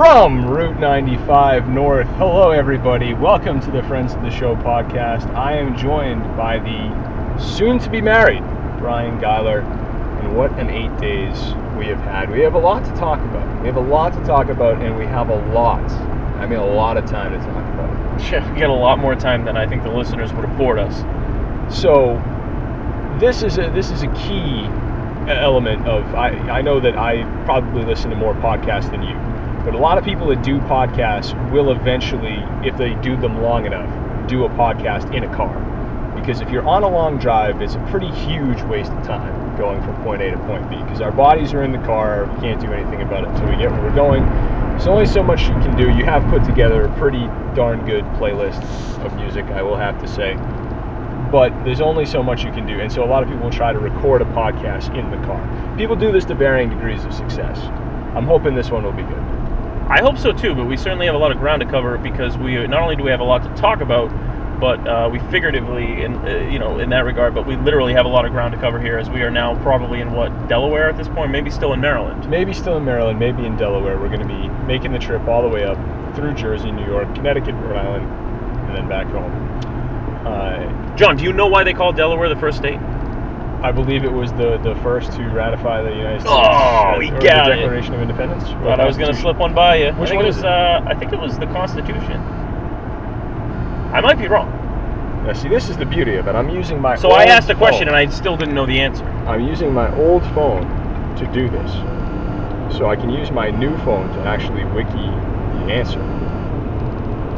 From Route 95 North, hello everybody. Welcome to the Friends of the Show podcast. I am joined by the soon to be married Brian Geiler. And what an eight days we have had. We have a lot to talk about. We have a lot to talk about, and we have a lot, I mean, a lot of time to talk about. Yeah, we get a lot more time than I think the listeners would afford us. So, this is a, this is a key element of I, I know that I probably listen to more podcasts than you but a lot of people that do podcasts will eventually, if they do them long enough, do a podcast in a car. Because if you're on a long drive, it's a pretty huge waste of time going from point A to point B. Because our bodies are in the car, we can't do anything about it until we get where we're going. There's only so much you can do. You have put together a pretty darn good playlist of music, I will have to say. But there's only so much you can do. And so a lot of people will try to record a podcast in the car. People do this to varying degrees of success. I'm hoping this one will be good. I hope so too, but we certainly have a lot of ground to cover because we not only do we have a lot to talk about, but uh, we figuratively, in uh, you know, in that regard, but we literally have a lot of ground to cover here as we are now probably in what Delaware at this point, maybe still in Maryland. Maybe still in Maryland, maybe in Delaware. We're going to be making the trip all the way up through Jersey, New York, Connecticut, Rhode Island, and then back home. Uh, John, do you know why they call Delaware the first state? I believe it was the, the first to ratify the United States oh, we or got the Declaration it. of Independence. Thought I was going to slip one by you. Which I think one it was, is it? Uh, I think it was the Constitution. I might be wrong. Now, see, this is the beauty of it. I'm using my. So I asked a question phone. and I still didn't know the answer. I'm using my old phone to do this, so I can use my new phone to actually wiki the answer.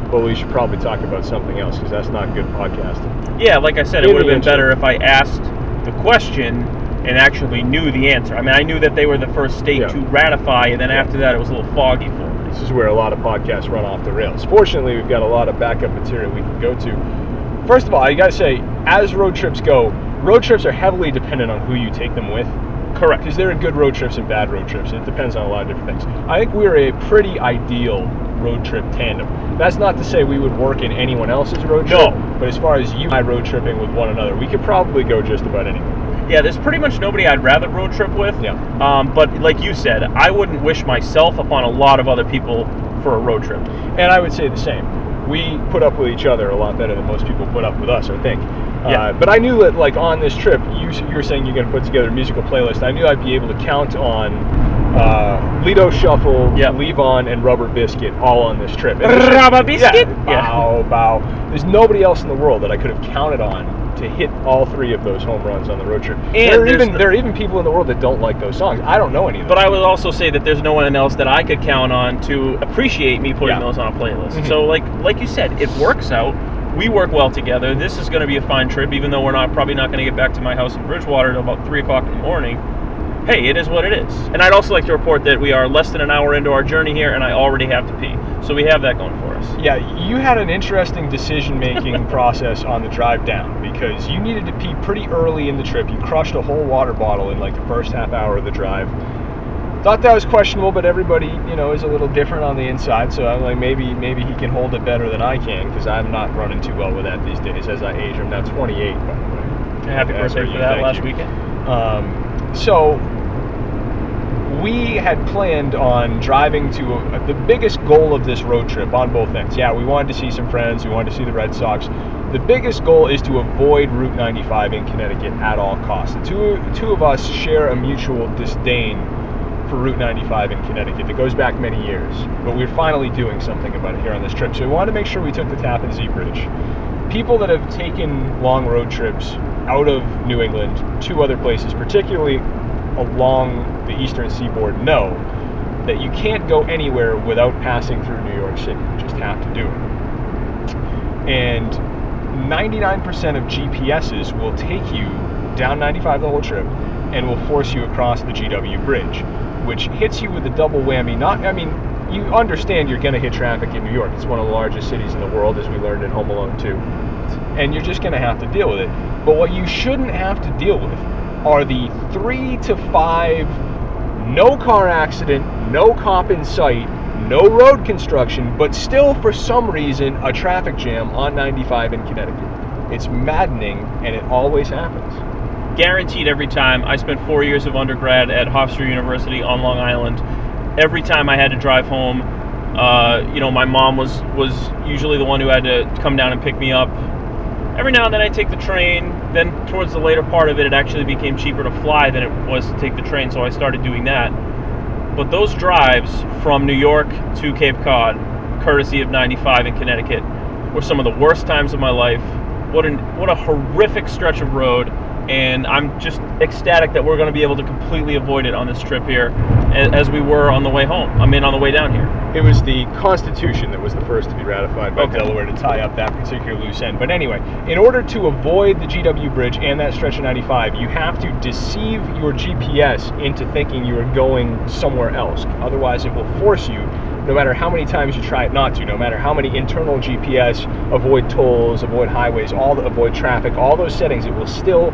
But we should probably talk about something else because that's not good podcasting. Yeah, like I said, it would have been better if I asked the question and actually knew the answer. I mean, I knew that they were the first state Yeah. to ratify, and then after that, it was a little foggy for me. This is where a lot of podcasts run off the rails. Fortunately, we've got a lot of backup material we can go to. First of all, I gotta say, as road trips go, road trips are heavily dependent on who you take them with. Correct. Because there are good road trips and bad road trips, and it depends on a lot of different things. I think we're a pretty ideal road trip tandem. That's not to say we would work in anyone else's road trip, No. but as far as you and I road tripping with one another, we could probably go just about anywhere. Yeah, there's pretty much nobody I'd rather road trip with. Yeah. Um, but like you said, I wouldn't wish myself upon a lot of other people for a road trip. And I would say the same. We put up with each other a lot better than most people put up with us, I think. Yeah. Uh, but I knew that, like, on this trip, you, you were saying you're going to put together a musical playlist. I knew I'd be able to count on uh, Lido Shuffle, Yep. Levon, and Rubber Biscuit all on this trip. Rubber Biscuit? Yeah. Yeah. Bow, bow. There's nobody else in the world that I could have counted on to hit all three of those home runs on the road trip. there, are even, no- there are even people in the world that don't like those songs. I don't know any of them. But I would also say that there's no one else that I could count on to appreciate me putting Yeah. those on a playlist. Mhm. So like like you said, it works out. We work well together. This is going to be a fine trip, even though we're not probably not going to get back to my house in Bridgewater until about three o'clock in the morning. Hey, it is what it is. And I'd also like to report that we are less than an hour into our journey here, and I already have to pee. So we have that going for us. Yeah, you had an interesting decision making process on the drive down because you needed to pee pretty early in the trip. You crushed a whole water bottle in like the first half hour of the drive. Thought that was questionable, but everybody, you know, is a little different on the inside. So I'm like, maybe, maybe he can hold it better than I can because I'm not running too well with that these days. As I age, I'm now 28, by the way. Happy birthday for that last you. weekend. Um, so we had planned on driving to a, the biggest goal of this road trip on both ends. Yeah, we wanted to see some friends. We wanted to see the Red Sox. The biggest goal is to avoid Route 95 in Connecticut at all costs. The two two of us share a mutual disdain for Route 95 in Connecticut that goes back many years. But we're finally doing something about it here on this trip. So we wanted to make sure we took the Tappan Zee Bridge. People that have taken long road trips out of New England to other places, particularly along the eastern seaboard, know that you can't go anywhere without passing through New York City. You just have to do it. And 99% of GPSs will take you down 95 the whole trip and will force you across the GW Bridge, which hits you with a double whammy. Not, I mean, you understand you're going to hit traffic in New York. It's one of the largest cities in the world, as we learned in Home Alone 2. And you're just going to have to deal with it. But what you shouldn't have to deal with are the three to five no car accident, no cop in sight, no road construction, but still for some reason a traffic jam on 95 in Connecticut. It's maddening and it always happens. guaranteed every time. I spent four years of undergrad at Hofstra University on Long Island. Every time I had to drive home, Uh, you know, my mom was was usually the one who had to come down and pick me up. Every now and then I take the train. Then towards the later part of it, it actually became cheaper to fly than it was to take the train, so I started doing that. But those drives from New York to Cape Cod, courtesy of 95 in Connecticut, were some of the worst times of my life. What an what a horrific stretch of road and I'm just ecstatic that we're going to be able to completely avoid it on this trip here, as we were on the way home. I mean, on the way down here. It was the Constitution that was the first to be ratified by Okay. Delaware to tie up that particular loose end. But anyway, in order to avoid the GW Bridge and that stretch of 95, you have to deceive your GPS into thinking you are going somewhere else. Otherwise, it will force you. No matter how many times you try it not to, no matter how many internal GPS, avoid tolls, avoid highways, all the, avoid traffic, all those settings, it will still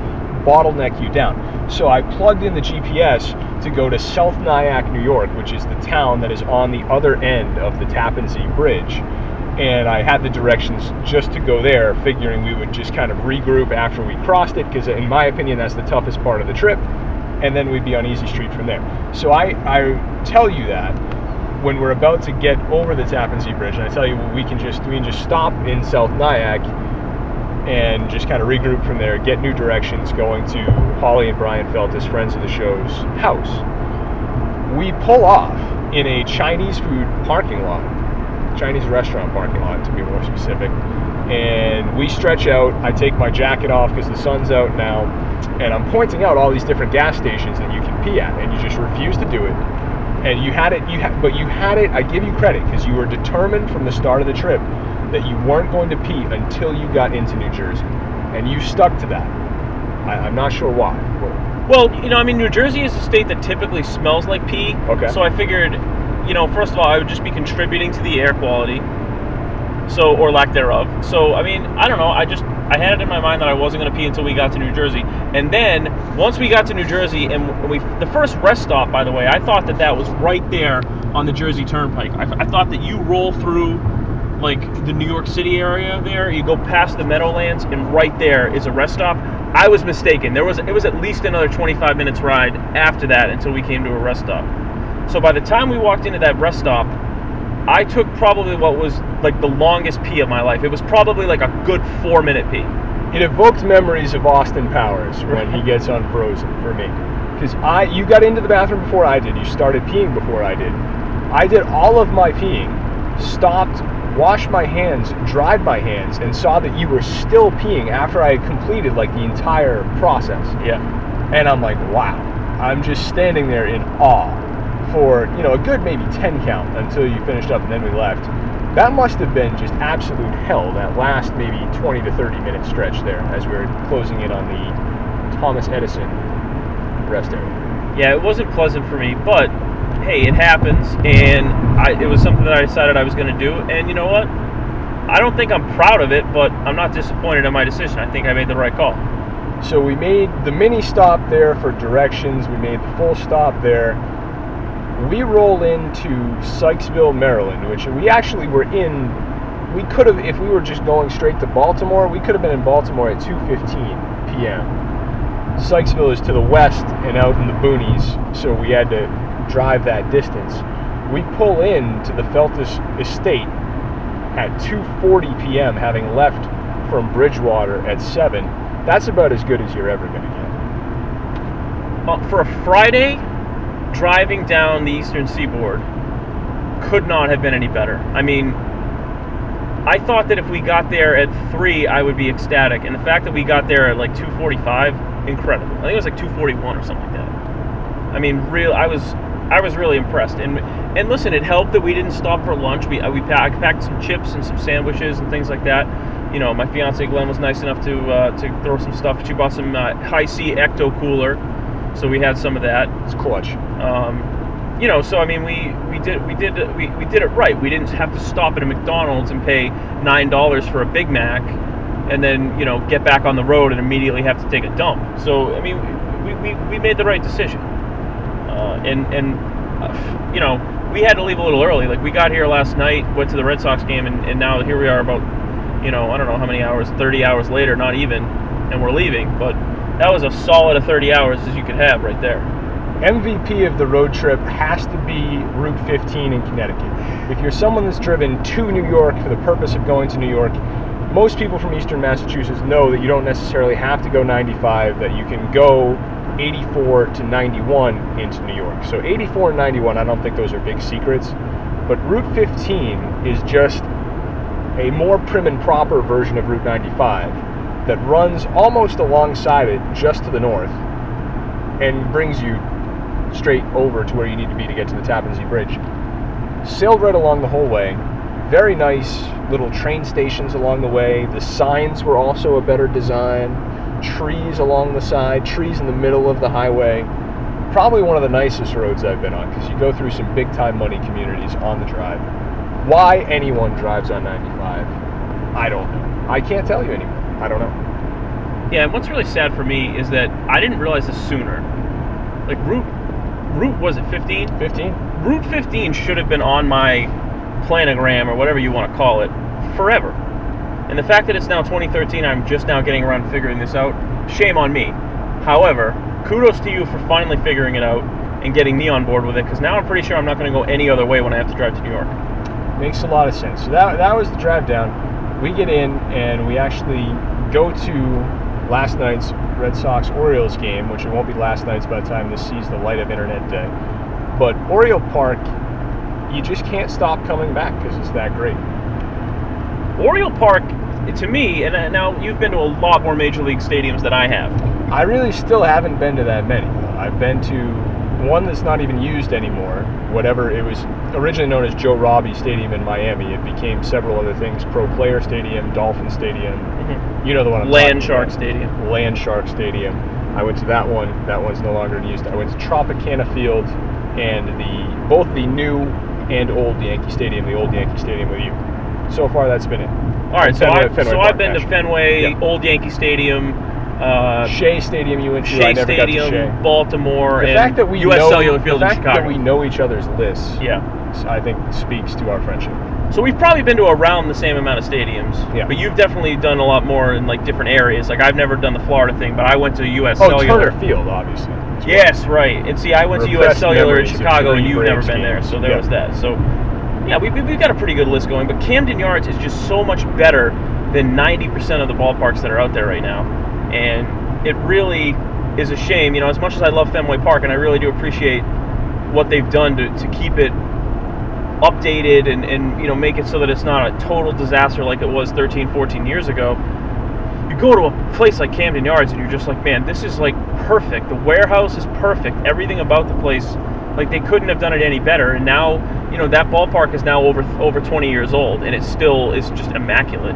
bottleneck you down. So I plugged in the GPS to go to South Nyack, New York, which is the town that is on the other end of the Tappan Zee Bridge. And I had the directions just to go there, figuring we would just kind of regroup after we crossed it, because in my opinion, that's the toughest part of the trip. And then we'd be on easy street from there. So I, I tell you that when we're about to get over the Tappan Zee Bridge, and I tell you we can just we can just stop in South Nyack and just kind of regroup from there, get new directions, going to Holly and Brian Feltus, friends of the show's house. We pull off in a Chinese food parking lot, Chinese restaurant parking lot to be more specific, and we stretch out. I take my jacket off because the sun's out now, and I'm pointing out all these different gas stations that you can pee at, and you just refuse to do it and you had it you had but you had it i give you credit because you were determined from the start of the trip that you weren't going to pee until you got into new jersey and you stuck to that I, i'm not sure why Well, you know, I mean, New Jersey is a state that typically smells like pee. Okay. So I figured, you know, first of all, I would just be contributing to the air quality, so or lack thereof. So I mean, I don't know. I just I had it in my mind that I wasn't going to pee until we got to New Jersey, and then once we got to New Jersey, and we the first rest stop, by the way, I thought that that was right there on the Jersey Turnpike. I, I thought that you roll through like the New York City area there. You go past the Meadowlands, and right there is a rest stop. I was mistaken. There was it was at least another 25 minutes ride after that until we came to a rest stop. So by the time we walked into that rest stop, I took probably what was like the longest pee of my life. It was probably like a good four minute pee. it evoked memories of austin powers when he gets unfrozen for me because i you got into the bathroom before i did you started peeing before i did i did all of my peeing stopped washed my hands dried my hands and saw that you were still peeing after i had completed like the entire process Yeah. and I'm like, wow. I'm just standing there in awe for, you know, a good maybe 10 count until you finished up and then we left. That must have been just absolute hell, that last maybe 20 to 30 minute stretch there as we were closing in on the Thomas Edison rest area. Yeah, it wasn't pleasant for me, but hey, it happens, and I, it was something that I decided I was going to do. And you know what? I don't think I'm proud of it, but I'm not disappointed in my decision. I think I made the right call. So we made the mini stop there for directions, we made the full stop there. We roll into Sykesville, Maryland, which we actually were in we could have if we were just going straight to Baltimore, we could have been in Baltimore at 2:15 p.m. Sykesville is to the west and out in the boonies, so we had to drive that distance. We pull in to the Feltus estate at 2:40 p.m. having left from Bridgewater at 7. That's about as good as you're ever going to get. Uh, for a Friday, driving down the eastern seaboard could not have been any better. I mean, I thought that if we got there at three, I would be ecstatic, and the fact that we got there at like two forty-five, incredible. I think it was like two forty-one or something like that. I mean, real. I was, I was really impressed. And and listen, it helped that we didn't stop for lunch. We we pa- I packed some chips and some sandwiches and things like that. You know, my fiance Glenn was nice enough to uh, to throw some stuff. She bought some uh, Hi-C Ecto cooler, so we had some of that. It's clutch. Um, you know, so I mean, we we did we did we, we did it right. We didn't have to stop at a McDonald's and pay nine dollars for a Big Mac, and then you know get back on the road and immediately have to take a dump. So I mean, we, we, we made the right decision. And and uh, you know we had to leave a little early. Like we got here last night, went to the Red Sox game, and, and now here we are about you know I don't know how many hours, thirty hours later, not even, and we're leaving. But that was a solid of thirty hours as you could have right there. MVP of the road trip has to be Route 15 in Connecticut. If you're someone that's driven to New York for the purpose of going to New York, most people from eastern Massachusetts know that you don't necessarily have to go 95, that you can go 84 to 91 into New York. So 84 and 91, I don't think those are big secrets. But Route 15 is just a more prim and proper version of Route 95 that runs almost alongside it just to the north and brings you straight over to where you need to be to get to the Tappan Zee Bridge. Sailed right along the whole way. Very nice little train stations along the way. The signs were also a better design. Trees along the side, trees in the middle of the highway. Probably one of the nicest roads I've been on because you go through some big time money communities on the drive. Why anyone drives on 95, I don't know. I can't tell you anymore. I don't know. Yeah, and what's really sad for me is that I didn't realize this sooner. Like route route was it 15? 15? Route 15 should have been on my planogram or whatever you want to call it forever. And the fact that it's now 2013, I'm just now getting around to figuring this out. Shame on me. However, kudos to you for finally figuring it out and getting me on board with it because now I'm pretty sure I'm not going to go any other way when I have to drive to New York. Makes a lot of sense. So that, that was the drive down. We get in and we actually go to last night's Red Sox Orioles game, which it won't be last night's by the time this sees the light of internet day. But Oriole Park, you just can't stop coming back because it's that great. Oriole Park, to me, and uh, now you've been to a lot more major league stadiums than I have. I really still haven't been to that many. I've been to one that's not even used anymore. Whatever it was originally known as Joe Robbie Stadium in Miami. It became several other things: Pro Player Stadium, Dolphin Stadium. Mm-hmm. You know the one I'm Land Shark about. Stadium. Land Shark Stadium. I went to that one. That one's no longer in use. I went to Tropicana Field and the both the new and old Yankee Stadium. The old Yankee Stadium with you. So far, that's been it. All right, so, Fenway- I've, Fenway so Park, I've been to. Fenway. Old Yankee Stadium, uh, Shea Stadium you went to. I Shea never Stadium, got to Shea. Baltimore, The and fact that we U.S. know, Cellular Field the in Chicago. that we know each other's lists, yeah. I think speaks to our friendship. So we've probably been to around the same amount of stadiums. Yeah. But you've definitely done a lot more in like different areas. Like I've never done the Florida thing, but I went to U.S. Oh, Cellular. Turner Field, obviously. Yes, right. And see, I went to U.S. Cellular in Chicago, and you've never been there, so there Yeah. was that. So, yeah, we, we, we've got a pretty good list going. But Camden Yards is just so much better than 90% of the ballparks that are out there right now. And it really is a shame. You know, as much as I love Fenway Park, and I really do appreciate what they've done to, to keep it updated and, and, you know, make it so that it's not a total disaster like it was 13, 14 years ago you go to a place like Camden Yards and you're just like, man, this is like perfect. The warehouse is perfect. Everything about the place, like they couldn't have done it any better. And now, you know, that ballpark is now over over 20 years old, and it still is just immaculate.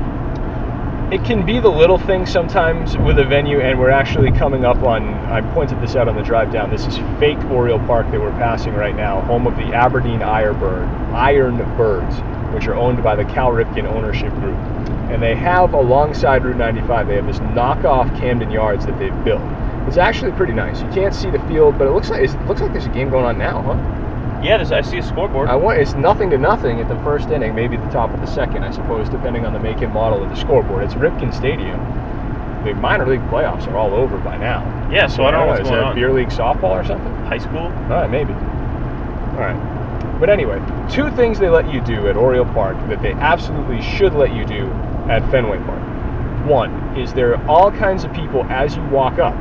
It can be the little things sometimes with a venue, and we're actually coming up on. I pointed this out on the drive down. This is fake Oriole Park that we're passing right now, home of the Aberdeen Iron Bird, Iron Birds, which are owned by the Cal Ripken ownership group. And they have alongside Route 95, they have this knockoff Camden Yards that they've built. It's actually pretty nice. You can't see the field, but it looks like it looks like there's a game going on now, huh? Yeah, I see a scoreboard. I want it's nothing to nothing at the first inning, maybe the top of the second, I suppose, depending on the make and model of the scoreboard. It's Ripken Stadium. The minor league playoffs are all over by now. yeah, so I don't know what's is going that on. beer league softball or something? High school. All right, maybe. All right. But anyway, two things they let you do at Oriole Park that they absolutely should let you do at Fenway Park. One is there are all kinds of people as you walk up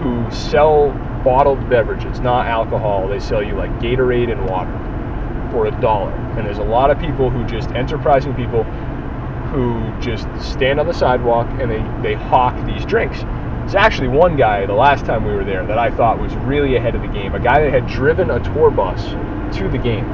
who sell bottled beverages, not alcohol. They sell you like Gatorade and water for a dollar. And there's a lot of people who just enterprising people who just stand on the sidewalk and they, they hawk these drinks. There's actually one guy the last time we were there that I thought was really ahead of the game, a guy that had driven a tour bus to the game.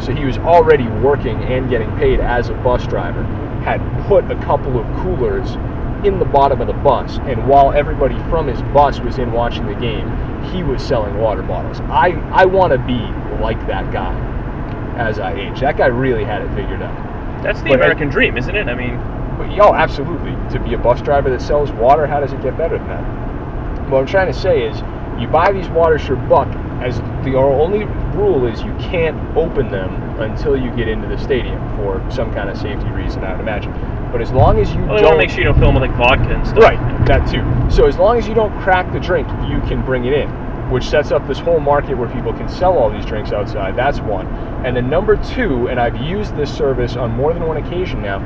So he was already working and getting paid as a bus driver, had put a couple of coolers in the bottom of the bus, and while everybody from his bus was in watching the game, he was selling water bottles. I, I want to be like that guy as I age. That guy really had it figured out. That's the But- American dream, isn't it? I mean, But, oh, absolutely. To be a bus driver that sells water, how does it get better than that? What I'm trying to say is, you buy these waters for buck. As the only rule is, you can't open them until you get into the stadium for some kind of safety reason, I would imagine. But as long as you well, don't make sure you don't fill them with like vodka and stuff. Right, that too. So as long as you don't crack the drink, you can bring it in. which sets up this whole market where people can sell all these drinks outside. That's one. And then number two, and I've used this service on more than one occasion now,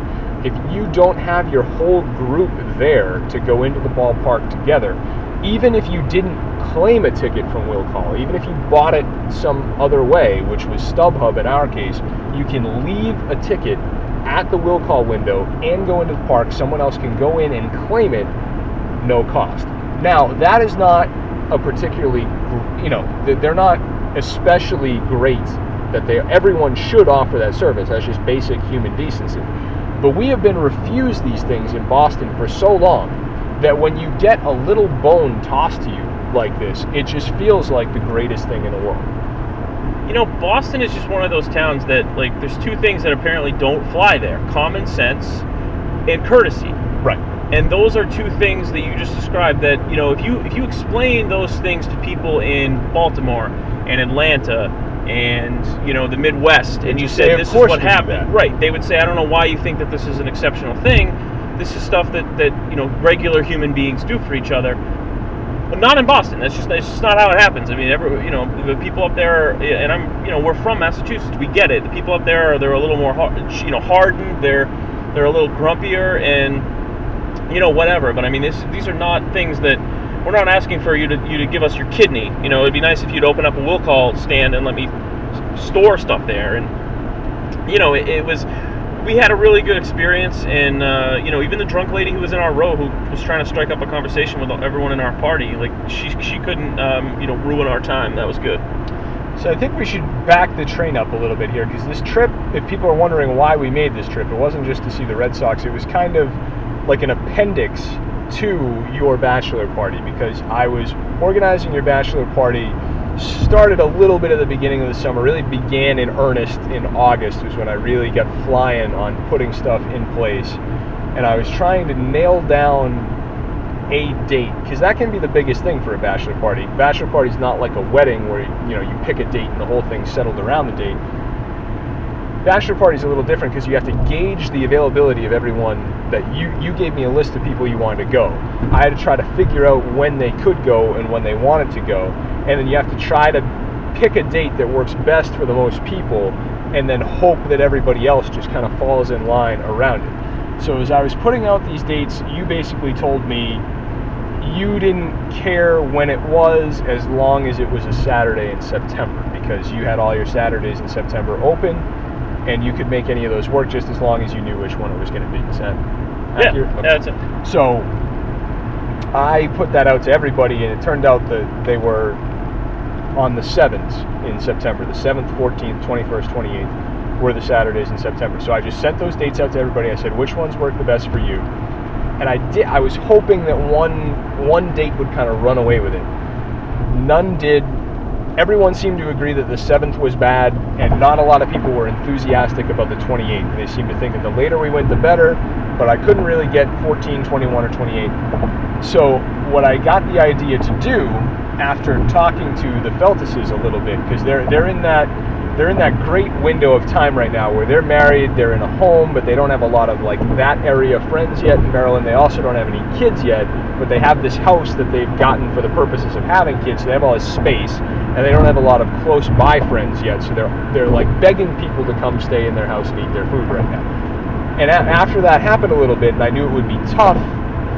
if you don't have your whole group there to go into the ballpark together, even if you didn't claim a ticket from Will Call, even if you bought it some other way, which was StubHub in our case, you can leave a ticket at the Will Call window and go into the park. Someone else can go in and claim it, no cost. Now, that is not a particularly, you know, they're not especially great that they everyone should offer that service. That's just basic human decency. But we have been refused these things in Boston for so long that when you get a little bone tossed to you like this, it just feels like the greatest thing in the world. You know, Boston is just one of those towns that like there's two things that apparently don't fly there: common sense and courtesy. Right. And those are two things that you just described that, you know, if you if you explain those things to people in Baltimore and Atlanta and you know the Midwest, and you said this is what happened, right? They would say, I don't know why you think that this is an exceptional thing. This is stuff that that you know regular human beings do for each other. Not in Boston. That's just that's just not how it happens. I mean, every you know the people up there, and I'm you know we're from Massachusetts. We get it. The people up there are they're a little more you know hardened. They're they're a little grumpier and you know whatever. But I mean, this, these are not things that we're not asking for you to you to give us your kidney. You know, it'd be nice if you'd open up a will call stand and let me store stuff there. And you know, it, it was we had a really good experience. And uh, you know, even the drunk lady who was in our row who was trying to strike up a conversation with everyone in our party, like she she couldn't um, you know ruin our time. That was good. So I think we should back the train up a little bit here because this trip, if people are wondering why we made this trip, it wasn't just to see the Red Sox. It was kind of like an appendix to your bachelor party because I was organizing your bachelor party. Started a little bit at the beginning of the summer, really began in earnest in August, was when I really got flying on putting stuff in place. And I was trying to nail down a date because that can be the biggest thing for a bachelor party. Bachelor party is not like a wedding where you know you pick a date and the whole thing's settled around the date. Bachelor party is a little different because you have to gauge the availability of everyone that you you gave me a list of people you wanted to go. I had to try to figure out when they could go and when they wanted to go, and then you have to try to pick a date that works best for the most people, and then hope that everybody else just kind of falls in line around it. So as I was putting out these dates, you basically told me you didn't care when it was as long as it was a Saturday in September because you had all your Saturdays in September open and you could make any of those work just as long as you knew which one it was going to be. Is that Yeah, accurate? Okay. that's it. So I put that out to everybody, and it turned out that they were on the 7th in September. The 7th, 14th, 21st, 28th were the Saturdays in September. So I just sent those dates out to everybody. I said, which ones work the best for you? And I did. I was hoping that one one date would kind of run away with it. None did. Everyone seemed to agree that the 7th was bad, and not a lot of people were enthusiastic about the 28th. They seemed to think that the later we went, the better, but I couldn't really get 14, 21, or 28. So, what I got the idea to do after talking to the Feltuses a little bit, because they're, they're in that they're in that great window of time right now where they're married, they're in a home, but they don't have a lot of like that area friends yet in Maryland. They also don't have any kids yet, but they have this house that they've gotten for the purposes of having kids. So they have all this space, and they don't have a lot of close by friends yet. So they're they're like begging people to come stay in their house and eat their food right now. And a- after that happened a little bit, and I knew it would be tough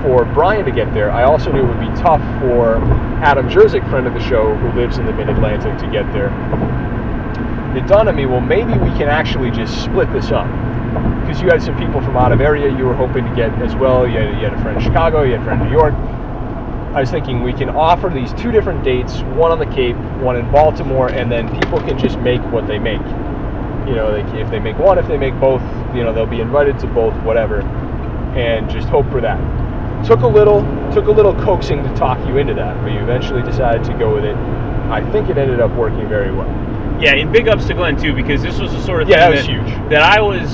for Brian to get there. I also knew it would be tough for Adam Jerzik, friend of the show, who lives in the Mid Atlantic, to get there it dawned on me, well, maybe we can actually just split this up. Because you had some people from out of area you were hoping to get as well. You had, you had a friend in Chicago, you had a friend in New York. I was thinking we can offer these two different dates, one on the Cape, one in Baltimore, and then people can just make what they make. You know, they, if they make one, if they make both, you know, they'll be invited to both, whatever, and just hope for that. Took a little, took a little coaxing to talk you into that, but you eventually decided to go with it. I think it ended up working very well. Yeah, and big ups to Glenn too because this was the sort of Yeah, thing that was huge. that I was,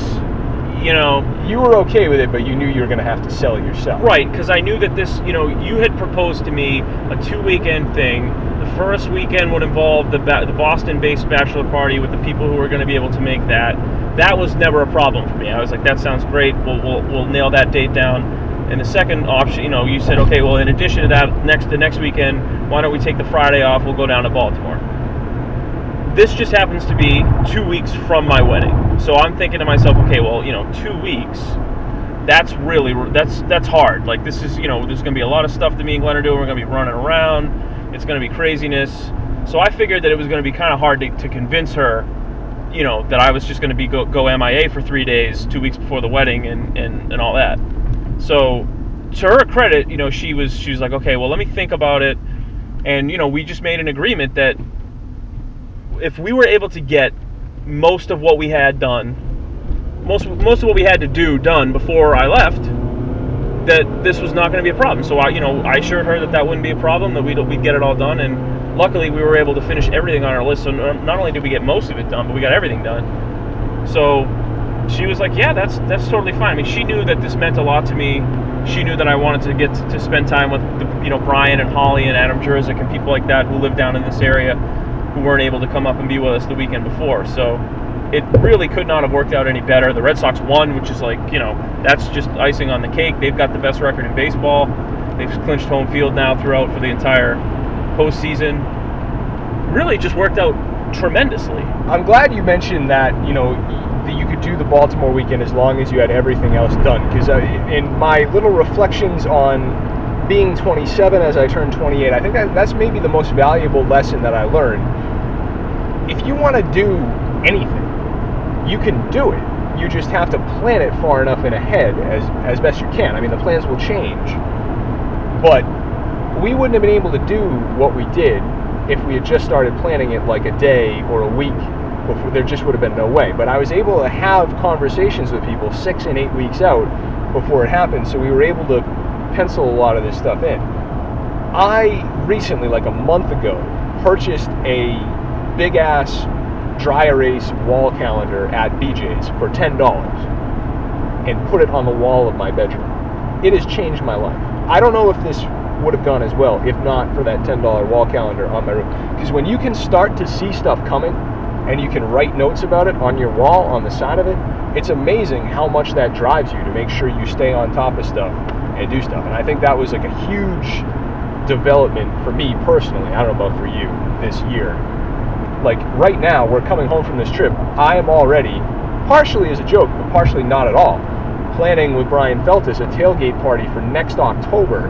you know, You were okay with it, but you knew you were going to have to sell it yourself. Right, because I knew that this, you know, you had proposed to me a two weekend thing. The first weekend would involve the ba- the Boston based bachelor party with the people who were going to be able to make that. That was never a problem for me. I was like, that sounds great. We'll, we'll, we'll nail that date down. And the second option, you know, you said, okay, well, in addition to that, next the next weekend, why don't we take the Friday off? We'll go down to Baltimore. This just happens to be two weeks from my wedding, so I'm thinking to myself, okay, well, you know, two weeks. That's really that's that's hard. Like this is, you know, there's going to be a lot of stuff that me and Glenn are doing. We're going to be running around. It's going to be craziness. So I figured that it was going to be kind of hard to, to convince her you know that I was just going to be go, go MIA for three days, two weeks before the wedding, and, and and all that. So to her credit, you know, she was she was like, okay, well, let me think about it, and you know, we just made an agreement that if we were able to get most of what we had done, most most of what we had to do done before I left, that this was not going to be a problem. So I, you know, I assured her that that wouldn't be a problem, that we'd we'd get it all done, and luckily we were able to finish everything on our list. So not only did we get most of it done, but we got everything done. So she was like, "Yeah, that's that's totally fine." I mean, she knew that this meant a lot to me. She knew that I wanted to get to, spend time with, the, you know, Brian and Holly and Adam Jerzik and people like that who live down in this area, who weren't able to come up and be with us the weekend before. So it really could not have worked out any better. The Red Sox won, which is like, you know, that's just icing on the cake. They've got the best record in baseball. They've clinched home field now throughout for the entire postseason. Really just worked out tremendously. I'm glad you mentioned that, you know, that you could do the Baltimore weekend as long as you had everything else done. Because uh, in my little reflections on being 27 as I turned 28, I think that, that's maybe the most valuable lesson that I learned. If you want to do anything, you can do it. You just have to plan it far enough in ahead as, as best you can. I mean, the plans will change. But we wouldn't have been able to do what we did if we had just started planning it like a day or a week before there just would have been no way but i was able to have conversations with people six and eight weeks out before it happened so we were able to pencil a lot of this stuff in i recently like a month ago purchased a big ass dry erase wall calendar at bj's for $10 and put it on the wall of my bedroom it has changed my life i don't know if this would have gone as well if not for that $10 wall calendar on my room. Because when you can start to see stuff coming and you can write notes about it on your wall on the side of it, it's amazing how much that drives you to make sure you stay on top of stuff and do stuff. And I think that was like a huge development for me personally. I don't know about for you this year. Like right now, we're coming home from this trip. I am already, partially as a joke, but partially not at all, planning with Brian Feltus a tailgate party for next October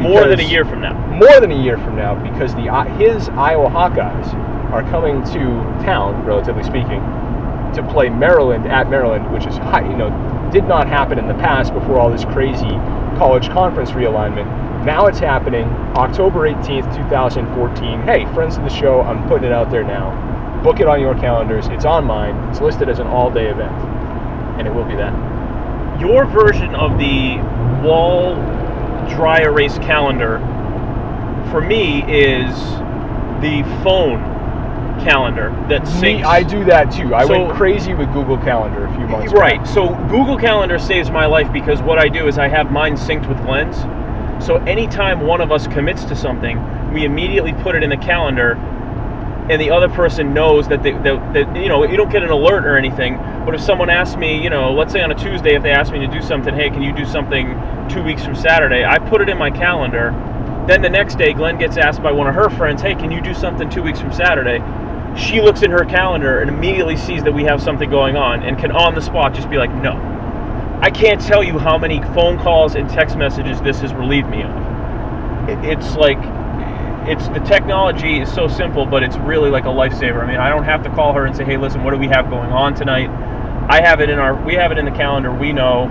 more than a year from now. More than a year from now, because the uh, his Iowa Hawkeyes are coming to town, relatively speaking, to play Maryland at Maryland, which is high, you know did not happen in the past before all this crazy college conference realignment. Now it's happening October 18th, 2014. Hey, friends of the show, I'm putting it out there now. Book it on your calendars. It's on mine. It's listed as an all day event, and it will be that. Your version of the wall dry erase calendar for me is the phone calendar that syncs. Me, I do that too. I so, went crazy with Google Calendar a few months right. Back. So Google Calendar saves my life because what I do is I have mine synced with Glenn's. So anytime one of us commits to something, we immediately put it in the calendar and the other person knows that they that, that, you know you don't get an alert or anything but if someone asks me you know let's say on a tuesday if they ask me to do something hey can you do something two weeks from saturday? I put it in my calendar. Then the next day glenn gets asked by one of her friends hey can you do something two weeks from saturday? She looks in her calendar and immediately sees that we have something going on and can on the spot just be like no i can't tell you how many phone calls and text messages this has relieved me of it's like it's the technology is so simple, but it's really like a lifesaver. I mean, I don't have to call her and say, "Hey, listen, what do we have going on tonight?" I have it in our we have it in the calendar. We know.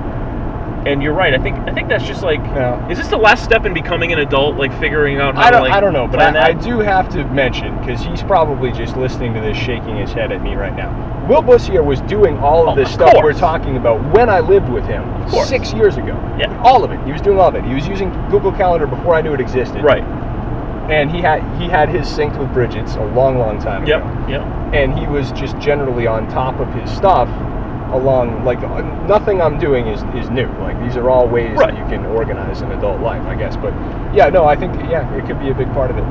And you're right. I think I think that's just like yeah. is this the last step in becoming an adult, like figuring out how I don't, to like I don't know, but I, I, do have to mention because he's probably just listening to this, shaking his head at me right now. Will Bussier was doing all of oh, this oh, of stuff course. we're talking about when I lived with him six years ago. Yeah, all of it. He was doing all of it. He was using Google Calendar before I knew it existed. Right and he had he had his synced with Bridget's a long, long time yep, ago. Yep. And he was just generally on top of his stuff along like uh, nothing I'm doing is is new. Like these are all ways right. that you can organize an adult life, I guess. But yeah, no, I think yeah, it could be a big part of it.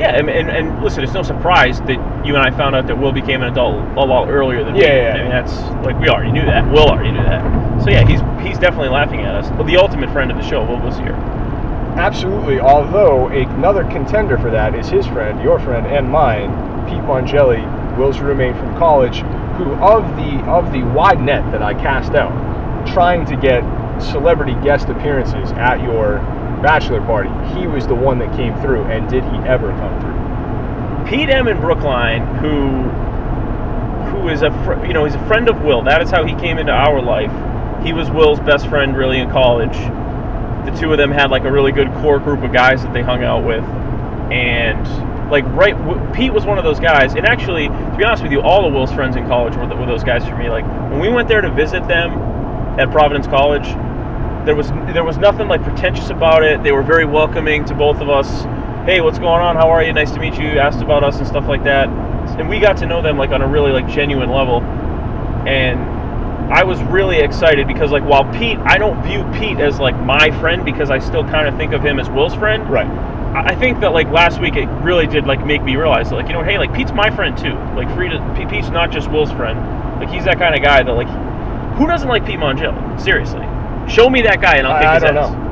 Yeah, and, and, and listen, it's no surprise that you and I found out that Will became an adult a lot earlier than Yeah, me. yeah, yeah. I mean, that's like we already knew that. Will already knew that. So yeah, he's he's definitely laughing at us. But the ultimate friend of the show, Will was here. Absolutely. Although another contender for that is his friend, your friend, and mine, Pete Mongelli, Will's roommate from college, who of the of the wide net that I cast out, trying to get celebrity guest appearances at your bachelor party, he was the one that came through. And did he ever come through? Pete M in Brookline, who who is a fr- you know he's a friend of Will. That is how he came into our life. He was Will's best friend really in college. The two of them had like a really good core group of guys that they hung out with, and like right, Pete was one of those guys. And actually, to be honest with you, all of Will's friends in college were, were those guys for me. Like when we went there to visit them at Providence College, there was there was nothing like pretentious about it. They were very welcoming to both of us. Hey, what's going on? How are you? Nice to meet you. Asked about us and stuff like that. And we got to know them like on a really like genuine level. And I was really excited because like while Pete, I don't view Pete as like my friend because I still kind of think of him as Will's friend. Right. I think that like last week it really did like make me realize that, like you know hey like Pete's my friend too. Like Frida, Pete's not just Will's friend. Like he's that kind of guy that like who doesn't like Pete Mongelli? Seriously, show me that guy and I'll kick I, I don't ass. know.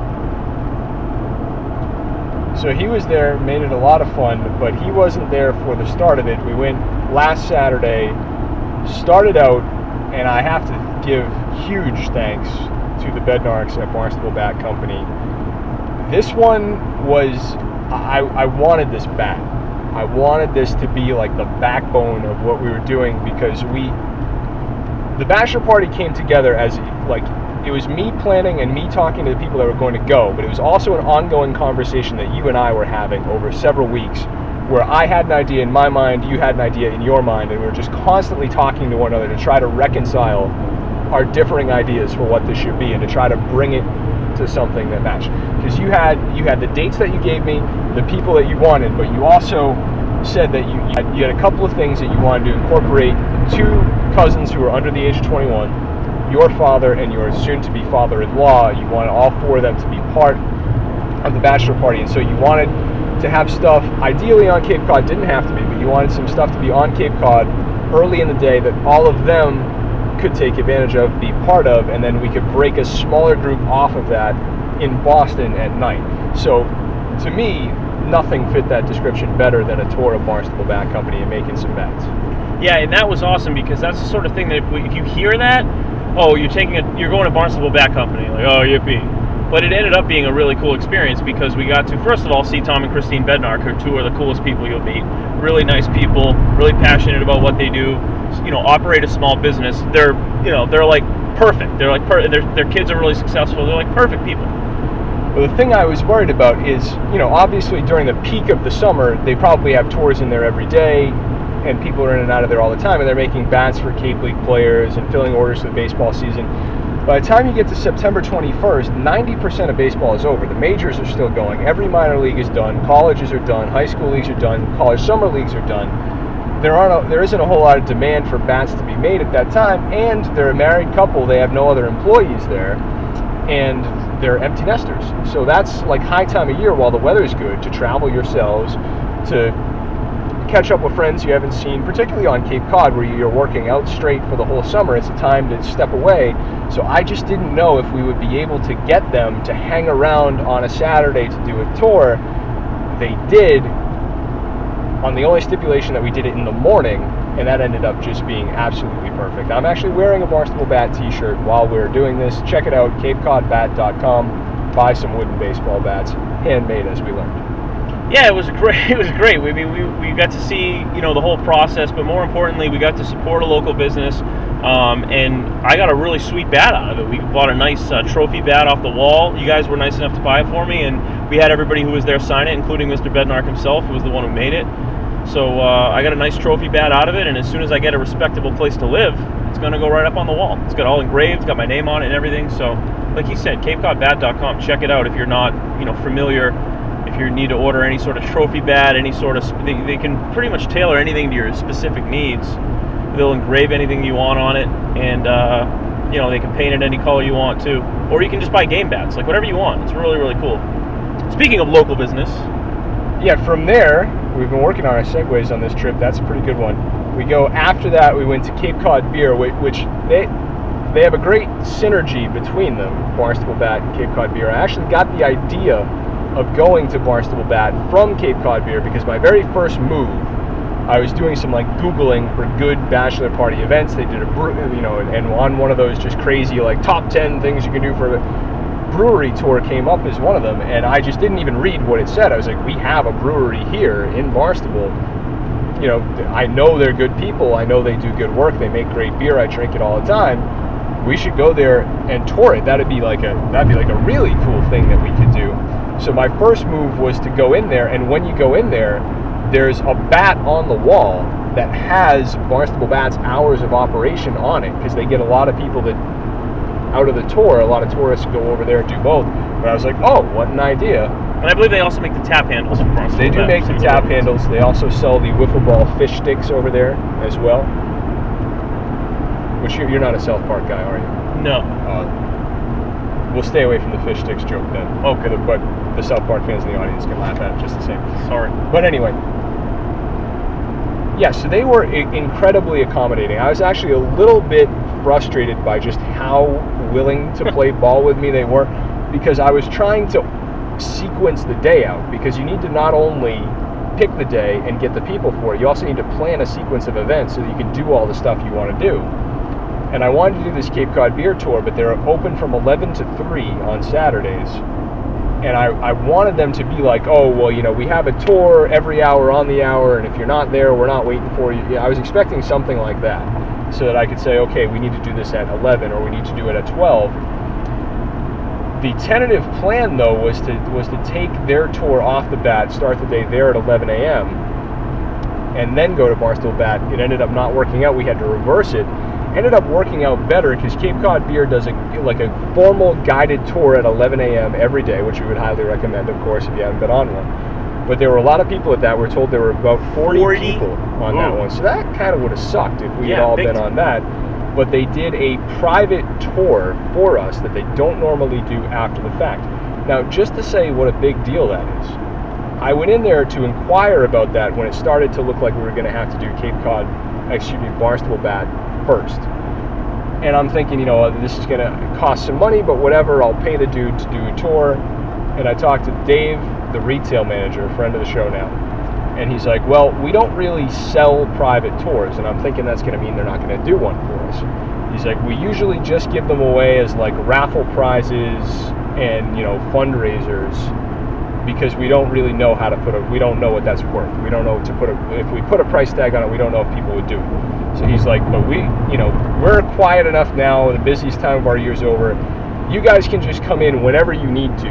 So he was there, made it a lot of fun, but he wasn't there for the start of it. We went last Saturday, started out, and I have to give huge thanks to the Bednarks at Barnstable Bat Company. This one was, I, I wanted this bat. I wanted this to be like the backbone of what we were doing because we, the bachelor party came together as like it was me planning and me talking to the people that were going to go, but it was also an ongoing conversation that you and I were having over several weeks where I had an idea in my mind, you had an idea in your mind, and we were just constantly talking to one another to try to reconcile our differing ideas for what this should be and to try to bring it to something that matched. Because you had you had the dates that you gave me, the people that you wanted, but you also said that you, you, had, you had a couple of things that you wanted to incorporate two cousins who were under the age of 21 your father and your soon-to-be father-in-law. You wanted all four of them to be part of the bachelor party, and so you wanted to have stuff ideally on Cape Cod. Didn't have to be, but you wanted some stuff to be on Cape Cod early in the day that all of them could take advantage of, be part of, and then we could break a smaller group off of that in Boston at night. So, to me, nothing fit that description better than a tour of Barnstable Bat Company and making some bets. Yeah, and that was awesome because that's the sort of thing that if, we, if you hear that, oh, you're taking a, you're going to Barnstable Bat Company, like oh yippee. But it ended up being a really cool experience because we got to first of all see Tom and Christine Bednark, who two are the coolest people you'll meet. Really nice people, really passionate about what they do. You know, operate a small business. They're you know they're like perfect. They're like per- their their kids are really successful. They're like perfect people. Well, the thing I was worried about is, you know, obviously during the peak of the summer, they probably have tours in there every day, and people are in and out of there all the time, and they're making bats for Cape League players and filling orders for the baseball season. By the time you get to September 21st, 90% of baseball is over. The majors are still going. Every minor league is done. Colleges are done. High school leagues are done. College summer leagues are done. There aren't a, there isn't a whole lot of demand for bats to be made at that time, and they're a married couple. They have no other employees there, and they're empty nesters. So that's like high time of year while the weather is good to travel yourselves to catch up with friends you haven't seen, particularly on Cape Cod where you're working out straight for the whole summer. It's a time to step away. So I just didn't know if we would be able to get them to hang around on a Saturday to do a tour. They did on the only stipulation that we did it in the morning, and that ended up just being absolutely perfect. I'm actually wearing a Barnstable Bat t-shirt while we're doing this. Check it out, capecodbat.com. Buy some wooden baseball bats, handmade as we learned. Yeah, it was great. It was great. I mean, we, we got to see you know the whole process, but more importantly, we got to support a local business. Um, and I got a really sweet bat out of it. We bought a nice uh, trophy bat off the wall. You guys were nice enough to buy it for me, and we had everybody who was there sign it, including Mr. Bednark himself, who was the one who made it. So uh, I got a nice trophy bat out of it, and as soon as I get a respectable place to live, it's gonna go right up on the wall. It's got all engraved, got my name on it and everything. So, like he said, CapeCodBat.com. Check it out if you're not, you know, familiar. If you need to order any sort of trophy bat, any sort of, they, they can pretty much tailor anything to your specific needs. They'll engrave anything you want on it, and uh, you know they can paint it any color you want too. Or you can just buy game bats, like whatever you want. It's really really cool. Speaking of local business, Yeah, from there, we've been working on our segues on this trip. That's a pretty good one. We go after that. We went to Cape Cod Beer, which they they have a great synergy between them, Barnstable Bat and Cape Cod Beer. I actually got the idea of going to Barnstable Bat from Cape Cod Beer because my very first move, I was doing some like googling for good bachelor party events. They did a brew, you know, and on one of those just crazy like top ten things you can do for a brewery tour came up as one of them, and I just didn't even read what it said. I was like, we have a brewery here in Barnstable. You know, I know they're good people. I know they do good work. They make great beer. I drink it all the time we should go there and tour it. That'd be like a that'd be like a really cool thing that we could do. So my first move was to go in there, and when you go in there, there's a bat on the wall that has Barnstable Bats hours of operation on it because they get a lot of people that out of the tour, a lot of tourists go over there and do both. But I was like, oh, what an idea! And I believe they also make the tap handles for Barnstable They do make the tap handles. They also sell the wiffle ball fish sticks over there as well. Which you're, you're not a South Park guy, are you? No. Uh, we'll stay away from the fish sticks joke then. Oh, okay. The- But the South Park fans in the audience can laugh at it just the same. Sorry. But anyway, yeah, so they were i- incredibly accommodating. I was actually a little bit frustrated by just how willing to play ball with me they were because I was trying to sequence the day out because you need to not only pick the day and get the people for it, you also need to plan a sequence of events so that you can do all the stuff you want to do. And I wanted to do this Cape Cod beer tour, but they're open from 11 to 3 on Saturdays and I, I wanted them to be like, oh, well, you know, we have a tour every hour on the hour, and if you're not there, we're not waiting for you. I was expecting something like that so that I could say, okay, we need to do this at 11 or we need to do it at 12. The tentative plan, though, was to was to take their tour off the bat, start the day there at 11 a.m., and then go to Barnstable Bat. It ended up not working out. We had to reverse it. Ended up working out better because Cape Cod Beer does a like a formal guided tour at 11 a.m. every day, which we would highly recommend, of course, if you haven't been on one. But there were a lot of people at that. We're told there were about 40, 40? people on that one, so that kind of would have sucked if we had Yeah, all been on that. But they did a private tour for us that they don't normally do after the fact. Now, just to say what a big deal that is, I went in there to inquire about that when it started to look like we were going to have to do Cape Cod, excuse me, Barnstable Bat first. And I'm thinking, you know, uh, this is going to cost some money, but whatever, I'll pay the dude to do a tour. And I talked to Dave, the retail manager, friend of the show now. And he's like, well, we don't really sell private tours. And I'm thinking that's going to mean they're not going to do one for us. He's like, we usually just give them away as like raffle prizes and, you know, fundraisers because we don't really know how to put a we don't know what that's worth. We don't know to put a if we put a price tag on it, we don't know if people would do it. So he's like, but we you know we're quiet enough now. The busiest time of our year's over. You guys can just come in whenever you need to.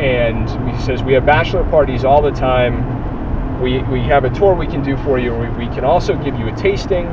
And he says we have bachelor parties all the time. We we have a tour we can do for you. We, we can also give you a tasting.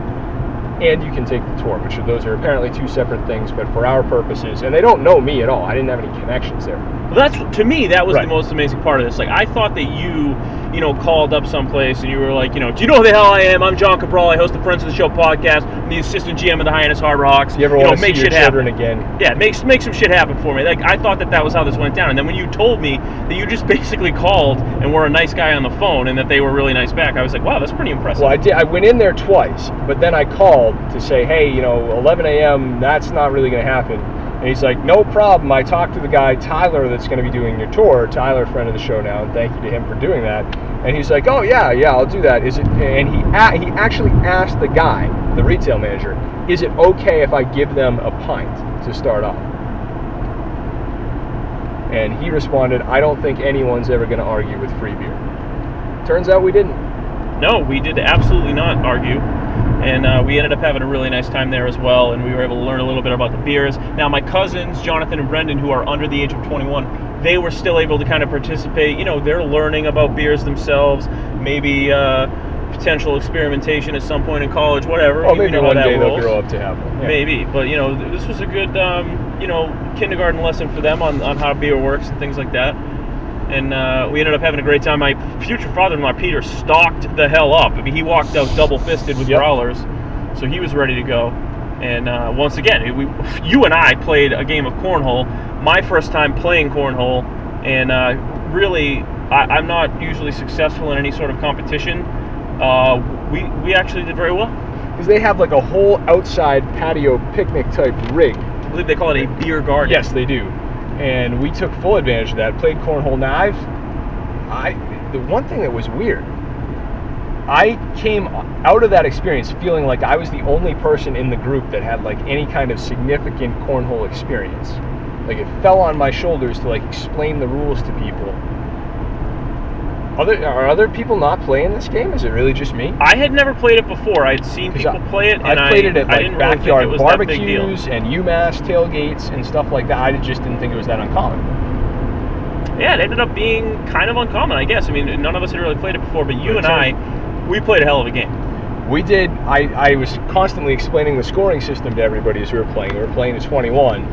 And you can take the tour, which are, those are apparently two separate things, but for our purposes, and they don't know me at all. I didn't have any connections there. Well, that's to me that was Right. the most amazing part of this. Like I thought that you, you know, called up someplace and you were like, you know, do you know who the hell I am? I'm John Cabral. I host the Friends of the Show podcast. I'm the assistant GM of the Hyannis Harbor Hawks. You ever know, want to see make your shit children happen. again? Yeah, make make some shit happen for me. Like I thought that that was how this went down. And then when you told me that you just basically called and were a nice guy on the phone and that they were really nice back, I was like, wow, that's pretty impressive. Well, I did. I went in there twice, but then I called to say, hey, you know, 11 a.m. That's not really going to happen. And he's like, no problem. I talked to the guy Tyler that's going to be doing your tour. Tyler, friend of the show now, and thank you to him for doing that. And he's like, oh yeah, yeah, I'll do that. Is it? And he he actually asked the guy, the retail manager, is it okay if I give them a pint to start off? And he responded, I don't think anyone's ever going to argue with free beer. Turns out we didn't. No, we did absolutely not argue. And uh, we ended up having a really nice time there as well, and we were able to learn a little bit about the beers. Now, my cousins, Jonathan and Brendan, who are under the age of 21, they were still able to kind of participate. You know, they're learning about beers themselves, maybe uh, potential experimentation at some point in college, whatever. Oh, You maybe know how one day rolls. they'll grow up to have one. Yeah. Maybe, but you know, this was a good, um, you know, kindergarten lesson for them on, on how beer works and things like that. And uh, we ended up having a great time. My future father-in-law Peter stocked the hell up. I mean, he walked out double-fisted with Yep. growlers, so he was ready to go. And uh, once again, we, you and I played a game of cornhole. My first time playing cornhole, and uh, really I, I'm not usually successful in any sort of competition. Uh, we we actually did very well. Because they have like a whole outside patio picnic type rig. I believe they call it a beer garden. Yes, they do. And we took full advantage of that. Played cornhole. Now I've, I, the one thing that was weird, I came out of that experience feeling like I was the only person in the group that had like any kind of significant cornhole experience. Like it fell on my shoulders to like explain the rules to people. Other are other people not playing this game? Is it really just me? I had never played it before. I'd seen people I- play it, I and played it at like really backyard it was that big deal. barbecues and UMass tailgates and stuff like that. I just didn't think it was that uncommon. Yeah, it ended up being kind of uncommon, I guess. I mean, none of us had really played it before, but you and I, we played a hell of a game. We did. I, I was constantly explaining the scoring system to everybody as we were playing. We were playing to 21,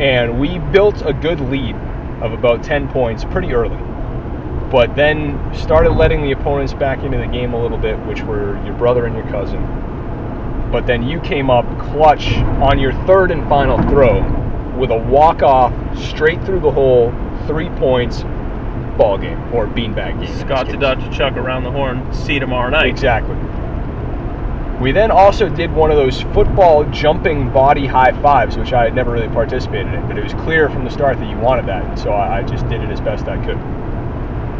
and we built a good lead of about 10 points pretty early. But then started letting the opponents back into the game a little bit, which were your brother and your cousin. But then you came up clutch on your third and final throw with a walk off straight through the hole, three points, ball game or beanbag game. Scott to to Chuck around the horn. See you tomorrow night. Exactly. We then also did one of those football jumping body high fives, which I had never really participated in, but it was clear from the start that you wanted that, and so I just did it as best I could.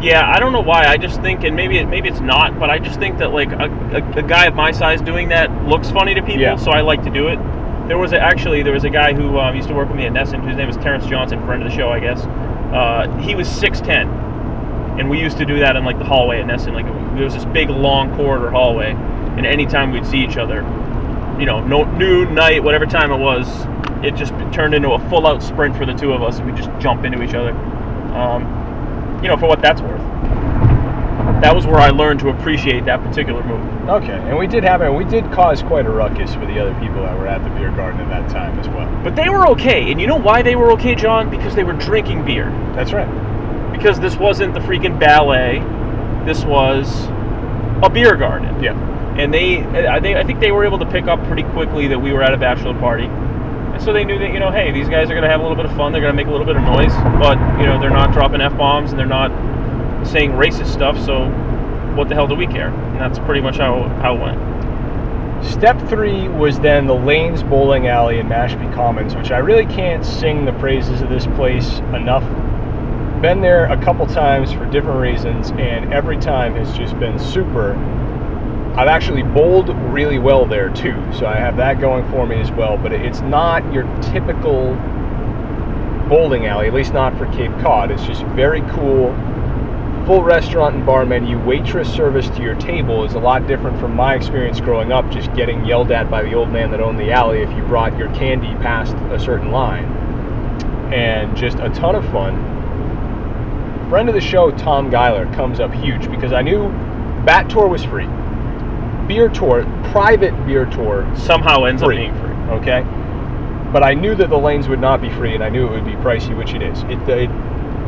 Yeah, I don't know why. I just think, and maybe it, maybe it's not, but I just think that like a, a, a guy of my size doing that looks funny to people, Yeah. so I like to do it. There was a, actually there was a guy who um, used to work with me at NESN, whose name was Terrence Johnson, friend of the show, I guess. Uh, he was six ten, and we used to do that in like the hallway at NESN. Like there was this big long corridor hallway, and anytime we'd see each other, you know, no, noon, night, whatever time it was, it just turned into a full out sprint for the two of us, and we just jump into each other. Um, you know, for what that's worth. That was where I learned to appreciate that particular move. Okay, and we did have it. We did cause quite a ruckus for the other people that were at the beer garden at that time as well. But they were okay, and you know why they were okay, John? Because they were drinking beer. That's right. Because this wasn't the freaking ballet. This was a beer garden. Yeah. and they I think I think they were able to pick up pretty quickly that we were at a bachelor party. And so they knew that, you know, hey, these guys are going to have a little bit of fun. They're going to make a little bit of noise, but, you know, they're not dropping F bombs and they're not saying racist stuff. So what the hell do we care? And that's pretty much how, how it went. Step three was then the Lanes Bowling Alley in Mashpee Commons, which I really can't sing the praises of this place enough. Been there a couple times for different reasons, and every time has just been super. I've actually bowled really well there too, so I have that going for me as well. But it's not your typical bowling alley, at least not for Cape Cod. It's just very cool, full restaurant and bar menu. Waitress service to your table is a lot different from my experience growing up, just getting yelled at by the old man that owned the alley if you brought your candy past a certain line. And just a ton of fun. Friend of the show, Tom Geiler, comes up huge because I knew Bat Tour was free. Beer Tour, private beer tour, Somehow ends free. up being free. Okay, but I knew that the lanes would not be free, and I knew it would be pricey, which it is. It, it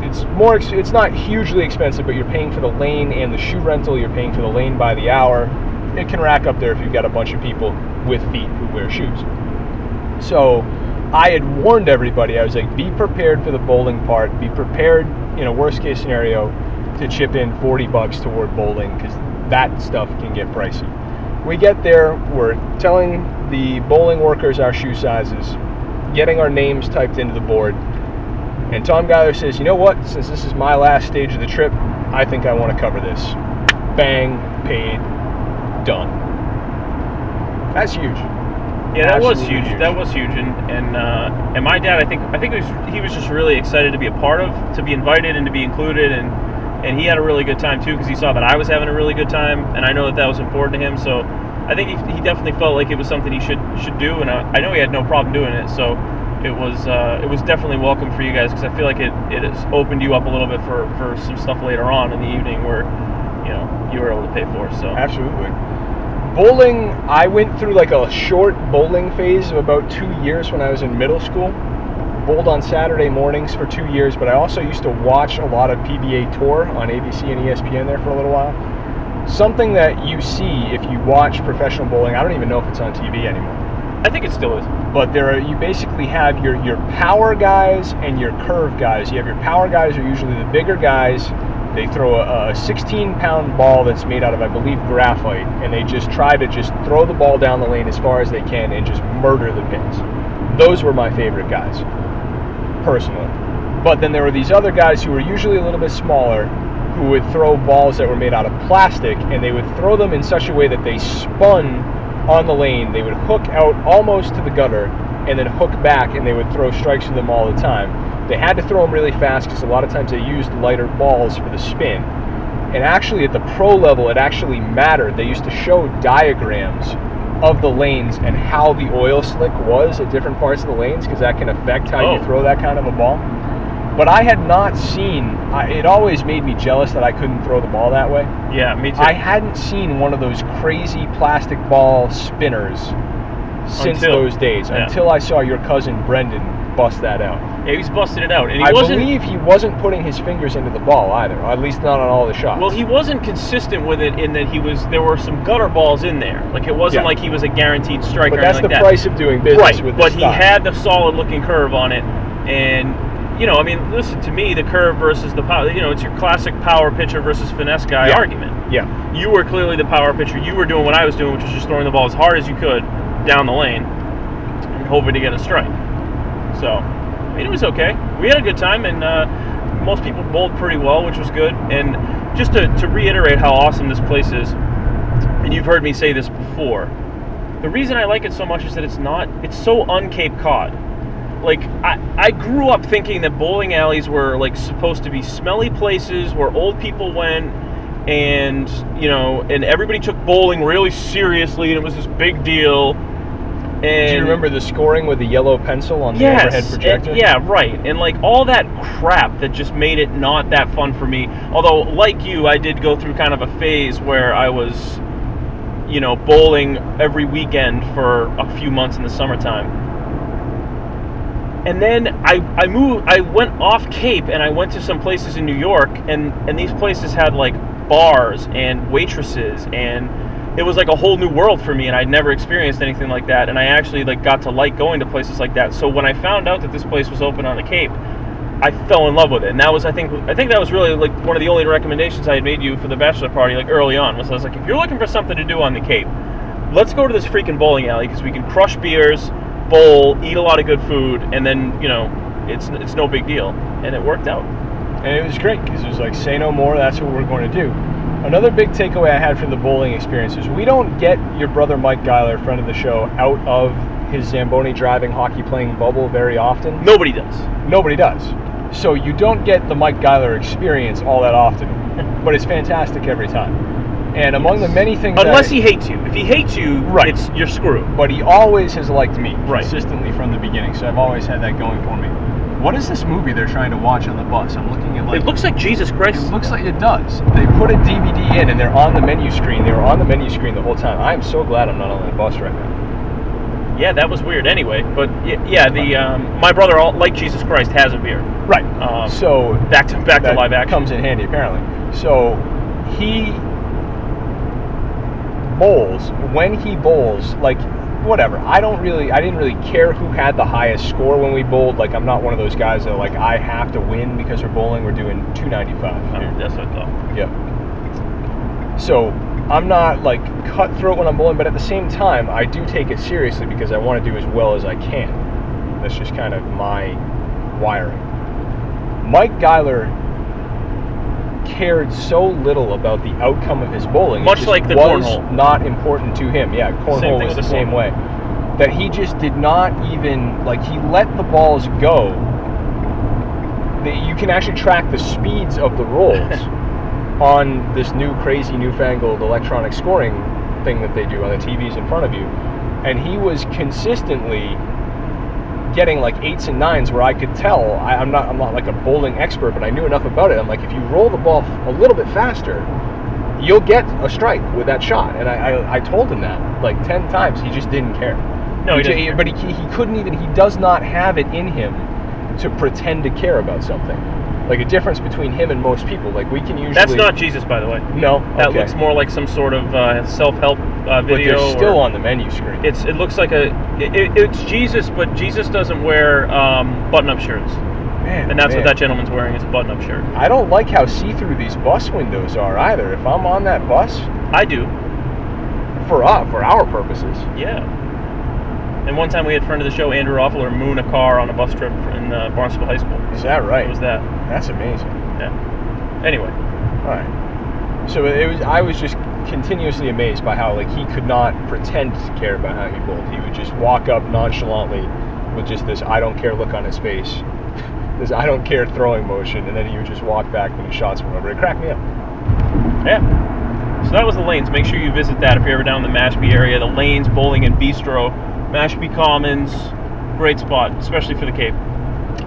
it's more it's not hugely expensive, but you're paying for the lane and the shoe rental. You're paying for the lane by the hour. It can rack up there if you've got a bunch of people with feet who wear shoes. So I had warned everybody. I was like, be prepared for the bowling part. Be prepared in a worst case scenario to chip in 40 bucks toward bowling because that stuff can get pricey. We get there, we're telling the bowling workers our shoe sizes, getting our names typed into the board, and Tom Geiler says, you know what, since this is my last stage of the trip, I think I want to cover this. Bang, paid, done. That's huge. Yeah, that was huge. huge. That was huge, and and uh, and my dad, I think, I think was, he was just really excited to be a part of, to be invited, and to be included, and and he had a really good time too because he saw that I was having a really good time, and I know that that was important to him. So I think he, he definitely felt like it was something he should should do, and I, I know he had no problem doing it. So it was uh, it was definitely welcome for you guys because I feel like it it has opened you up a little bit for for some stuff later on in the evening where you know you were able to pay for. So Absolutely. Bowling, I went through like a short bowling phase of about two years when I was in middle school. Bowled on Saturday mornings for two years, but I also used to watch a lot of PBA Tour on ABC and ESPN there for a little while. Something that you see if you watch professional bowling, I don't even know if it's on TV anymore. I think it still is. But there are you basically have your your power guys and your curve guys. You have your power guys are usually the bigger guys They throw a, a 16 pound ball that's made out of, I believe, graphite, and they just try to just throw the ball down the lane as far as they can and just murder the pins. Those were my favorite guys, personally. But then there were these other guys who were usually a little bit smaller who would throw balls that were made out of plastic and they would throw them in such a way that they spun on the lane. They would hook out almost to the gutter and then hook back and they would throw strikes to them all the time. They had to throw them really fast because a lot of times they used lighter balls for the spin. And actually, at the pro level, it actually mattered. They used to show diagrams of the lanes and how the oil slick was at different parts of the lanes because that can affect how Oh. you throw that kind of a ball. But I had not seen, I, it always made me jealous that I couldn't throw the ball that way. Yeah, me too. I hadn't seen one of those crazy plastic ball spinners since Until- those days yeah. until I saw your cousin Brendan bust that out. yeah, he's busted it out, and he I wasn't. believe he wasn't putting his fingers into the ball either, or at least not on all the shots. Well, he wasn't consistent with it in that he was. There were some gutter balls in there. Like it wasn't Yeah. like he was a guaranteed striker. but or that's the anything like price of doing business right? with But this he stock. had the solid-looking curve on it, and you know, I mean, listen to me. The curve versus the power. You know, it's your classic power pitcher versus finesse guy Yeah. argument. Yeah, You were clearly the power pitcher. You were doing what I was doing, which was just throwing the ball as hard as you could down the lane and hoping to get a strike. So, I mean, it was okay. We had a good time, and uh, most people bowled pretty well, which was good. And just to, to reiterate how awesome this place is, and you've heard me say this before, the reason I like it so much is that it's not, it's so un Cape Cod. Like, I, I grew up thinking that bowling alleys were, like, supposed to be smelly places where old people went and, you know, and everybody took bowling really seriously and it was this big deal. And do you remember the scoring with the yellow pencil on the yes, overhead projector? and- yeah, right. And like all that crap that just made it not that fun for me. Although, like you, I did go through kind of a phase where I was, you know, bowling every weekend for a few months in the summertime. And then I, I moved I went off Cape and I went to some places in New York and, and these places had like bars and waitresses and it was like a whole new world for me and I'd never experienced anything like that and I actually like got to like going to places like that. So when I found out that this place was open on the Cape, I fell in love with it. And that was I think I think that was really like one of the only recommendations I had made you for the bachelor party like early on was I was like if you're looking for something to do on the Cape, let's go to this freaking bowling alley because we can crush beers, bowl, eat a lot of good food, and then you know it's it's no big deal, and it worked out. And it was great because it was like, say no more, that's what we're going to do. Another big takeaway I had from the bowling experience is we don't get your brother Mike Geiler, friend of the show, out of his Zamboni driving hockey playing bubble very often. Nobody does. Nobody does. So you don't get the Mike Geiler experience all that often, but it's fantastic every time. And among the many things, Unless he hates you. If he hates you, Right. it's you're screwed. but he always has liked me Right. consistently from the beginning. So I've always had that going for me. What is this movie they're trying to watch on the bus? I'm looking at like It looks like Jesus It Christ. looks like it does. They put a DVD in and they're on the menu screen. They were on the menu screen the whole time. I am so glad I'm not on the bus right now. yeah, that was weird. Anyway, but yeah, the um, my brother, all, like Jesus Christ, has a beard. Right. Um, so Back to back to that live action. comes in handy apparently. So he bowls when he bowls like whatever. I don't really I didn't really care who had the highest score when we bowled. Like I'm not one of those guys that like I have to win because we're bowling. We're doing 295. Oh, that's what I thought. Yeah. So I'm not like cutthroat when I'm bowling, but at the same time, I do take it seriously because I want to do as well as I can. That's just kind of my wiring. Mike Geiler cared so little about the outcome of his bowling. Much like the was cornhole. not important to him. Yeah, cornhole was the, the same way. That he just did not even like he let the balls go. That you can actually track the speeds of the rolls on this new crazy newfangled electronic scoring thing that they do on the TVs in front of you. And he was consistently getting like eights and nines where I could tell I, I'm not I'm not like a bowling expert, but I knew enough about it. I'm like, if you roll the ball a little bit faster, you'll get a strike with that shot. And I, I, I told him that like ten times. He just didn't care. No, he care. but he, he couldn't even. He does not have it in him to pretend to care about something. Like a difference between him and most people. Like we can usually. That's not Jesus, by the way. No. That okay. looks more like some sort of uh, self-help uh, But video. they're still on the menu screen. It's it looks like a it- it's Jesus, but Jesus doesn't wear um, button-up shirts. Man, And that's man. what that gentleman's wearing is a button-up shirt. I don't like how see-through these bus windows are either. If I'm on that bus, I do. for uh, for our purposes, Yeah. And one time we had a friend of the show Andrew Offler moon a car on a bus trip in uh, Barnstable High School. is that right? It was that. That's amazing. Yeah. Anyway, All right. So it was. I was just continuously amazed by how like he could not pretend to care about how he bowled. He would just walk up nonchalantly with just this I don't care look on his face, this I don't care throwing motion, and then he would just walk back when his shots were over. It cracked me up. yeah. So that was the lanes. Make sure you visit that if you're ever down in the Mashpee area. The lanes, bowling and bistro, Mashpee Commons, great spot, especially for the Cape.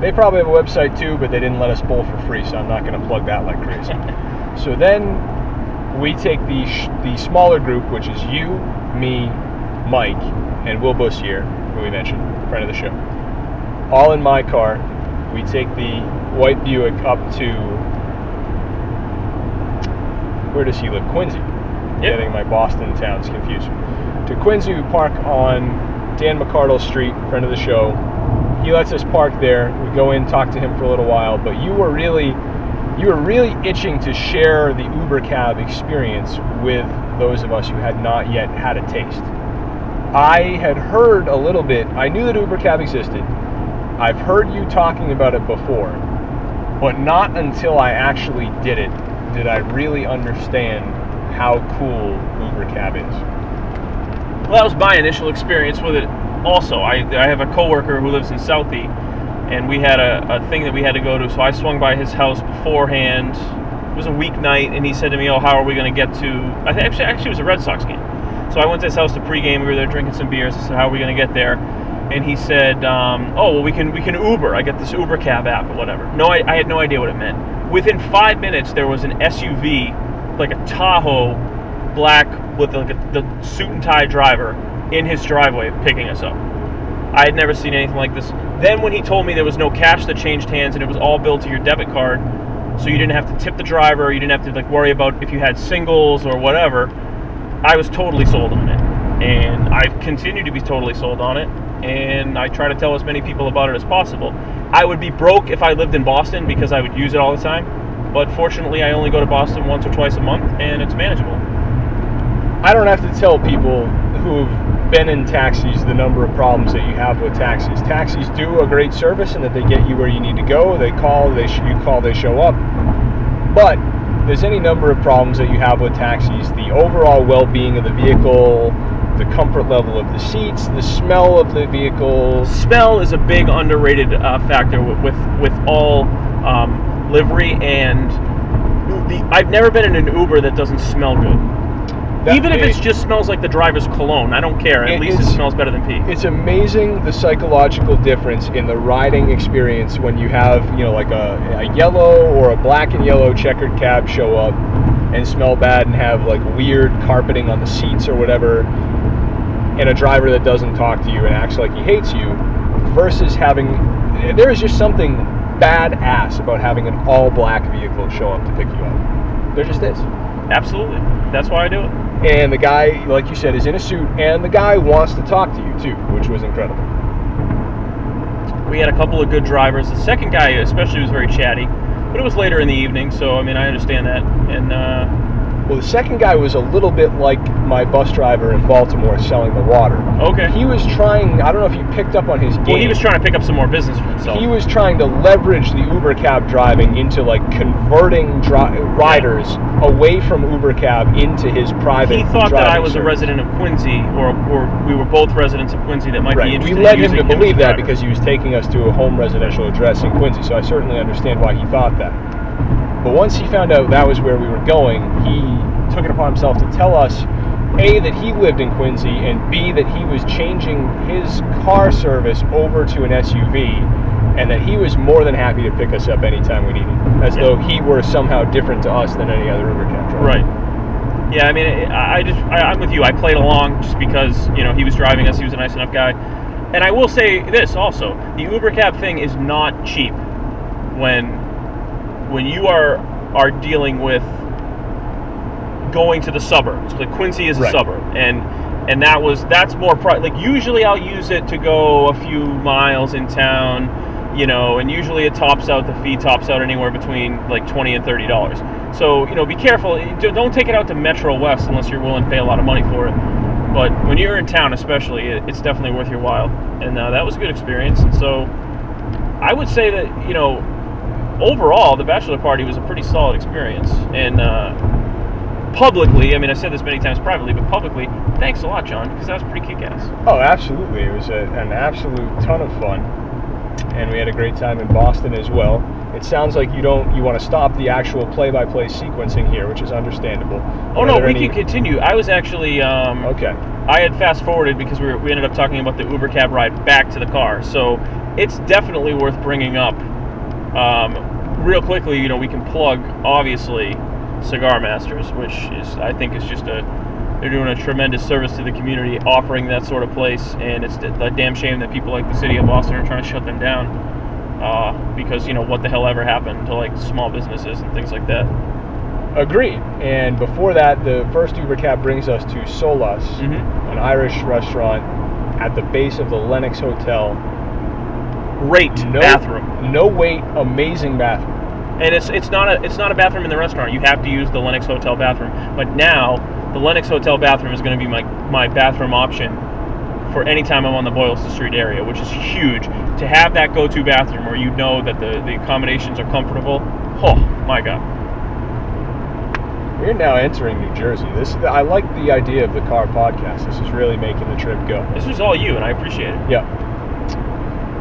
They probably have a website too, but they didn't let us bowl for free, so I'm not going to plug that like crazy. so then we take the sh- the smaller group, which is you, me, Mike, and Will Bussier, who we mentioned, friend of the show, all in my car. We take the white Buick up to where does he live? Quincy. Getting my Boston towns confused. To Quincy, we park on Dan McCardle Street, friend of the show. He lets us park there. We go in, talk to him for a little while. But you were really, you were really itching to share the Uber cab experience with those of us who had not yet had a taste. I had heard a little bit. I knew that Uber cab existed. I've heard you talking about it before, but not until I actually did it did I really understand how cool Uber cab is. Well, that was my initial experience with it. Also, I, I have a coworker who lives in Southie, and we had a, a thing that we had to go to. So I swung by his house beforehand. It was a weeknight, and he said to me, "Oh, how are we going to get to?" I think actually, actually it was a Red Sox game. So I went to his house to pregame. We were there drinking some beers. I said, "How are we going to get there?" And he said, um, "Oh, well, we can we can Uber. I get this Uber cab app or whatever." No, I, I had no idea what it meant. Within five minutes, there was an SUV, like a Tahoe, black with like a, the suit and tie driver in his driveway picking us up. I had never seen anything like this. Then when he told me there was no cash that changed hands and it was all billed to your debit card, so you didn't have to tip the driver, you didn't have to like worry about if you had singles or whatever, I was totally sold on it. And I've continued to be totally sold on it. And I try to tell as many people about it as possible. I would be broke if I lived in Boston because I would use it all the time. But fortunately, I only go to Boston once or twice a month, and it's manageable. I don't have to tell people who've been in taxis the number of problems that you have with taxis. Taxis do a great service in that they get you where you need to go. They call, they sh- you call, they show up. But there's any number of problems that you have with taxis. The overall well-being of the vehicle, the comfort level of the seats, the smell of the vehicle. smell is a big underrated uh, factor with with, with all um, livery and the, I've never been in an Uber that doesn't smell good. Even if it it- just smells like the driver's cologne, I don't care. At It- least it smells better than pee. It's amazing the psychological difference in the riding experience when you have, you know, like a, a yellow or a black and yellow checkered cab show up and smell bad and have like weird carpeting on the seats or whatever, and a driver that doesn't talk to you and acts like he hates you, versus having, there is just something badass about having an all black vehicle show up to pick you up. There just is. Absolutely. That's why I do it. And the guy, like you said, is in a suit, and the guy wants to talk to you too, which was incredible. We had a couple of good drivers. The second guy, especially, was very chatty, but it was later in the evening, so I mean, I understand that. And uh, Well, the second guy was a little bit like my bus driver in Baltimore selling the water. okay, He was trying, I don't know if you picked up on his game. well, he was trying to pick up some more business for himself. He was trying to leverage the Uber cab driving into like converting dri- riders away from Uber cab into his private. He thought that I was a resident of Quincy, or, or we were both residents of Quincy that might be Right. We led in him to believe that driver. because he was taking us to a home residential address in Quincy. So I certainly understand why he thought that. But once he found out that was where we were going, he took it upon himself to tell us A, that he lived in Quincy, and B, that he was changing his car service over to an SUV, and that he was more than happy to pick us up anytime we needed, as Yeah. though he were somehow different to us than any other Uber cab driver. Right. Yeah, I mean, I just, I, I'm with you. I played along just because, you know, he was driving us. He was a nice enough guy. And I will say this also: the Uber cab thing is not cheap. When, when you are are dealing with going to the suburbs, like Quincy is a Right. suburb, and and that was that's more pri- like usually I'll use it to go a few miles in town. you know, and usually it tops out the fee tops out anywhere between like twenty and thirty dollars. So you know, be careful. Don't take it out to Metro West unless you're willing to pay a lot of money for it. But when you're in town, especially, it's definitely worth your while. And uh, that was a good experience. And so I would say that you know, overall, the bachelor party was a pretty solid experience. And uh, publicly, I mean, I said this many times privately, but publicly, thanks a lot, John, because that was pretty kick-ass. Oh, absolutely! It was a, an absolute ton of fun, and we had a great time in Boston as well. It sounds like you don't you want to stop the actual play-by-play sequencing here, which is understandable. Oh no, we any... can continue. I was actually um, okay. I had fast forwarded because we, were, we ended up talking about the Uber cab ride back to the car, so it's definitely worth bringing up. Um, real quickly, you know, we can plug obviously Cigar Masters, which is I think is just a they're doing a tremendous service to the community offering that sort of place, and it's a damn shame that people like the city of Boston are trying to shut them down uh, because you know what the hell ever happened to like small businesses and things like that. Agreed. And before that, the first Uber cab brings us to Solas, mm-hmm. an Irish restaurant at the base of the Lenox Hotel. Great no, bathroom. No wait, amazing bathroom and it's it's not a it's not a bathroom in the restaurant. You have to use the Lenox Hotel bathroom. But now the Lenox Hotel bathroom is going to be my my bathroom option for any time I'm on the Boylston Street area, which is huge. To have that go-to bathroom where you know that the the accommodations are comfortable. Oh my god. We're now entering New Jersey. This I like the idea of the car podcast. This is really making the trip go. This is all you, and I appreciate it. Yeah.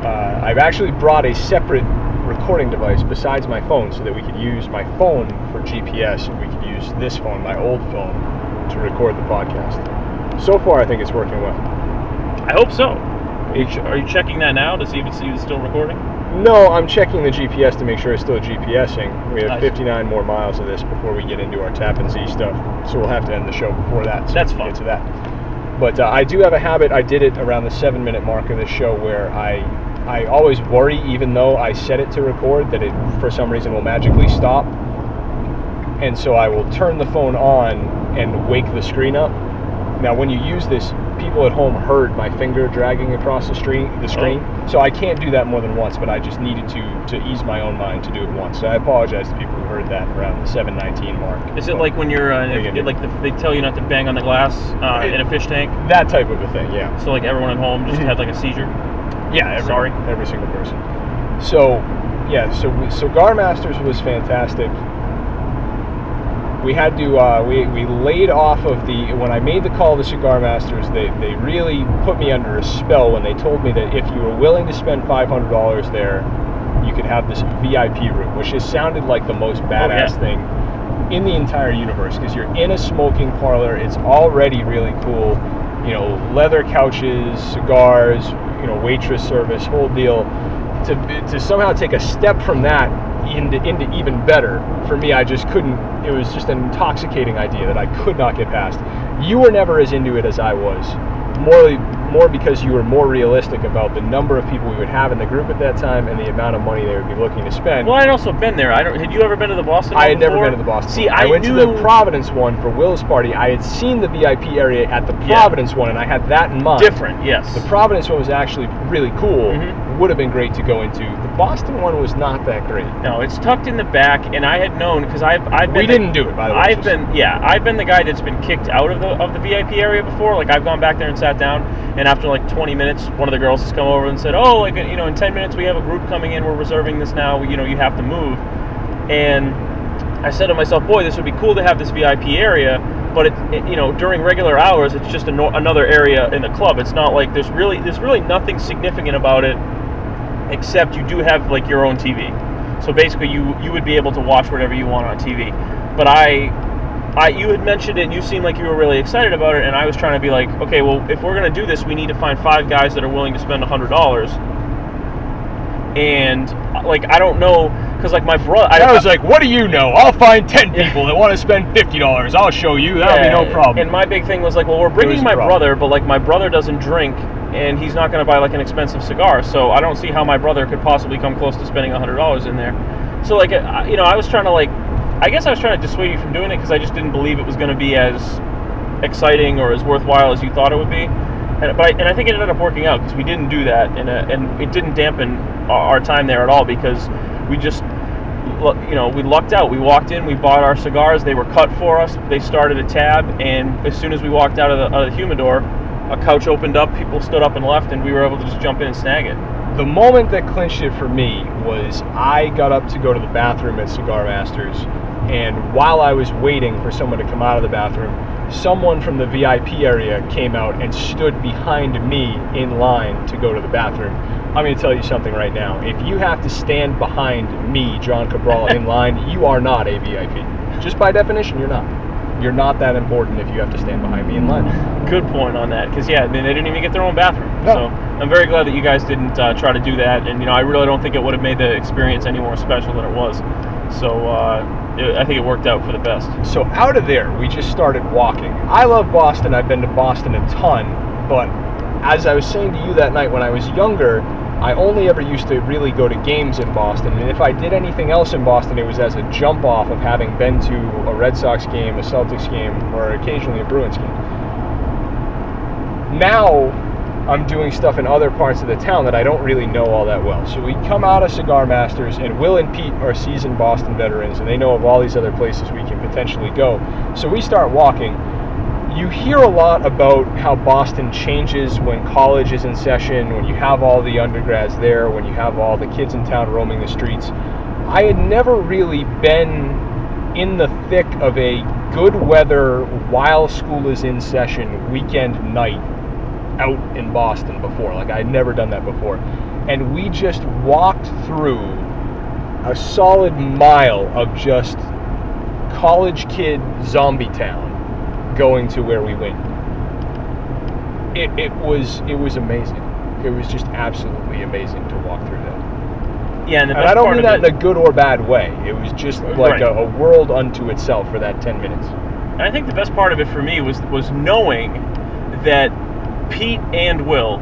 Uh, I've actually brought a separate recording device besides my phone so that we could use my phone for GPS and we could use this phone, my old phone, to record the podcast. So far, I think it's working well. I hope so. Are you, are you checking that now to see if it's still recording? No, I'm checking the GPS to make sure it's still GPSing. We have 59 more miles of this before we get into our Tappan Zee stuff, so we'll have to end the show before that. So That's fine. Get to that. But uh, I do have a habit. I did it around the seven minute mark of this show where I I always worry, even though I set it to record, that it for some reason will magically stop. And so I will turn the phone on and wake the screen up. Now, when you use this, people at home heard my finger dragging across the screen. The screen, oh. so I can't do that more than once. But I just needed to to ease my own mind to do it once. So I apologize to people who heard that around the 7:19 mark. Is it but like when you're uh, if, like the, they tell you not to bang on the glass uh, it, in a fish tank? That type of a thing, yeah. So like everyone at home just mm-hmm. had like a seizure. Yeah, every, sorry, every single person. So, yeah, so we, Cigar Masters was fantastic. We had to uh, we we laid off of the when I made the call to Cigar Masters. They they really put me under a spell when they told me that if you were willing to spend five hundred dollars there, you could have this VIP room, which just sounded like the most badass oh, yeah. thing in the entire universe because you're in a smoking parlor. It's already really cool. You know, leather couches, cigars, you know waitress service, whole deal. To to somehow take a step from that into into even better for me, I just couldn't. It was just an intoxicating idea that I could not get past. You were never as into it as I was. More more because you were more realistic about the number of people we would have in the group at that time and the amount of money they would be looking to spend. Well, I'd also been there. I don't. Had you ever been to the Boston? I had before? never been to the Boston. See, I, I, went knew... to the Providence one for Will's party. I had seen the VIP area at the Providence yeah. one, and I had that in mind. Different, yes. The Providence one was actually really cool. Mm-hmm. Would have been great to go into. The Boston one was not that great. No, it's tucked in the back, and I had known because I've I've been. We didn't do it by the way. I've been yeah, I've been the guy that's been kicked out of the of the VIP area before. Like I've gone back there and sat down, and after like 20 minutes, one of the girls has come over and said, "Oh, like you know, in 10 minutes we have a group coming in. We're reserving this now. You know, you have to move." And I said to myself, "Boy, this would be cool to have this VIP area." But it, it you know, during regular hours, it's just no, another area in the club. It's not like there's really there's really nothing significant about it, except you do have like your own TV. So basically, you you would be able to watch whatever you want on TV. But I I, you had mentioned it and you seemed like you were really excited about it and I was trying to be like, okay, well, if we're going to do this, we need to find five guys that are willing to spend a $100. And like, I don't know, because like my brother, I, I, was like, what do you know? I'll find 10 people that want to spend $50. I'll show you. That'll yeah, be no problem. And my big thing was like, well, we're bringing my brother, but like my brother doesn't drink and he's not going to buy like an expensive cigar. So I don't see how my brother could possibly come close to spending $100 in there. So like, you know, I was trying to like I guess I was trying to dissuade you from doing it because I just didn't believe it was going to be as exciting or as worthwhile as you thought it would be. And, but I, and I think it ended up working out because we didn't do that, and uh, and it didn't dampen our, our time there at all because we just you know we lucked out. We walked in, we bought our cigars. They were cut for us. They started a tab, and as soon as we walked out of the, out of the humidor, a couch opened up. People stood up and left, and we were able to just jump in and snag it. The moment that clinched it for me was I got up to go to the bathroom at Cigar Masters, and while I was waiting for someone to come out of the bathroom, someone from the VIP area came out and stood behind me in line to go to the bathroom. I'm going to tell you something right now. If you have to stand behind me, John Cabral, in line, you are not a VIP. Just by definition, you're not. You're not that important if you have to stand behind me in line. Good point on that because yeah, I mean, they didn't even get their own bathroom. No. So I'm very glad that you guys didn't uh, try to do that, and you know I really don't think it would have made the experience any more special than it was. So uh, it, I think it worked out for the best. So out of there, we just started walking. I love Boston. I've been to Boston a ton, but as I was saying to you that night when I was younger, I only ever used to really go to games in Boston. And if I did anything else in Boston, it was as a jump off of having been to a Red Sox game, a Celtics game, or occasionally a Bruins game. Now I'm doing stuff in other parts of the town that I don't really know all that well. So we come out of Cigar Masters, and Will and Pete are seasoned Boston veterans, and they know of all these other places we can potentially go. So we start walking. You hear a lot about how Boston changes when college is in session, when you have all the undergrads there, when you have all the kids in town roaming the streets. I had never really been in the thick of a good weather while school is in session weekend night out in Boston before. Like I had never done that before. And we just walked through a solid mile of just college kid zombie town going to where we went. It, it was it was amazing. It was just absolutely amazing to walk through that. Yeah, and the And I don't mean that it, in a good or bad way. It was just like Right. a, a world unto itself for that 10 minutes. And I think the best part of it for me was was knowing that Pete and Will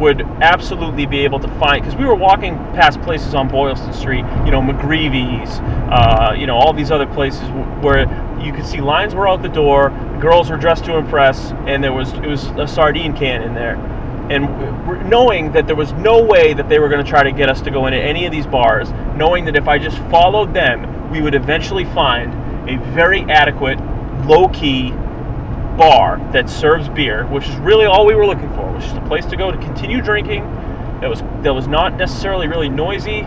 would absolutely be able to find because we were walking past places on Boylston Street, you know, McGreevy's, uh, you know, all these other places where you could see lines were out the door, girls were dressed to impress, and there was it was a sardine can in there. And knowing that there was no way that they were going to try to get us to go into any of these bars, knowing that if I just followed them, we would eventually find a very adequate, low key bar that serves beer, which is really all we were looking for, was just a place to go to continue drinking. That was that was not necessarily really noisy.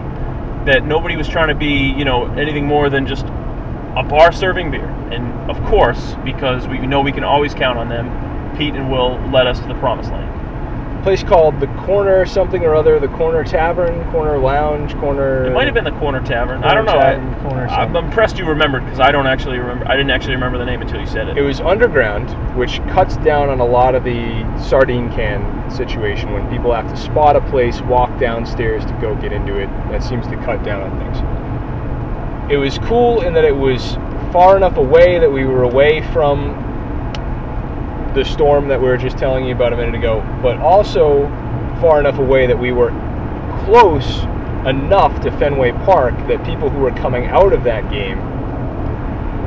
That nobody was trying to be, you know, anything more than just a bar serving beer. And of course, because we know we can always count on them, Pete and Will led us to the promised land. place called the Corner something or other, the Corner Tavern, Corner Lounge, Corner. It might have been the Corner Tavern. I don't know. Tavern, I, Corner I'm impressed you remembered because I don't actually remember. I didn't actually remember the name until you said it. It was underground, which cuts down on a lot of the sardine can situation when people have to spot a place, walk downstairs to go get into it. That seems to cut down on things. It was cool in that it was far enough away that we were away from the storm that we were just telling you about a minute ago, but also far enough away that we were close enough to Fenway Park that people who were coming out of that game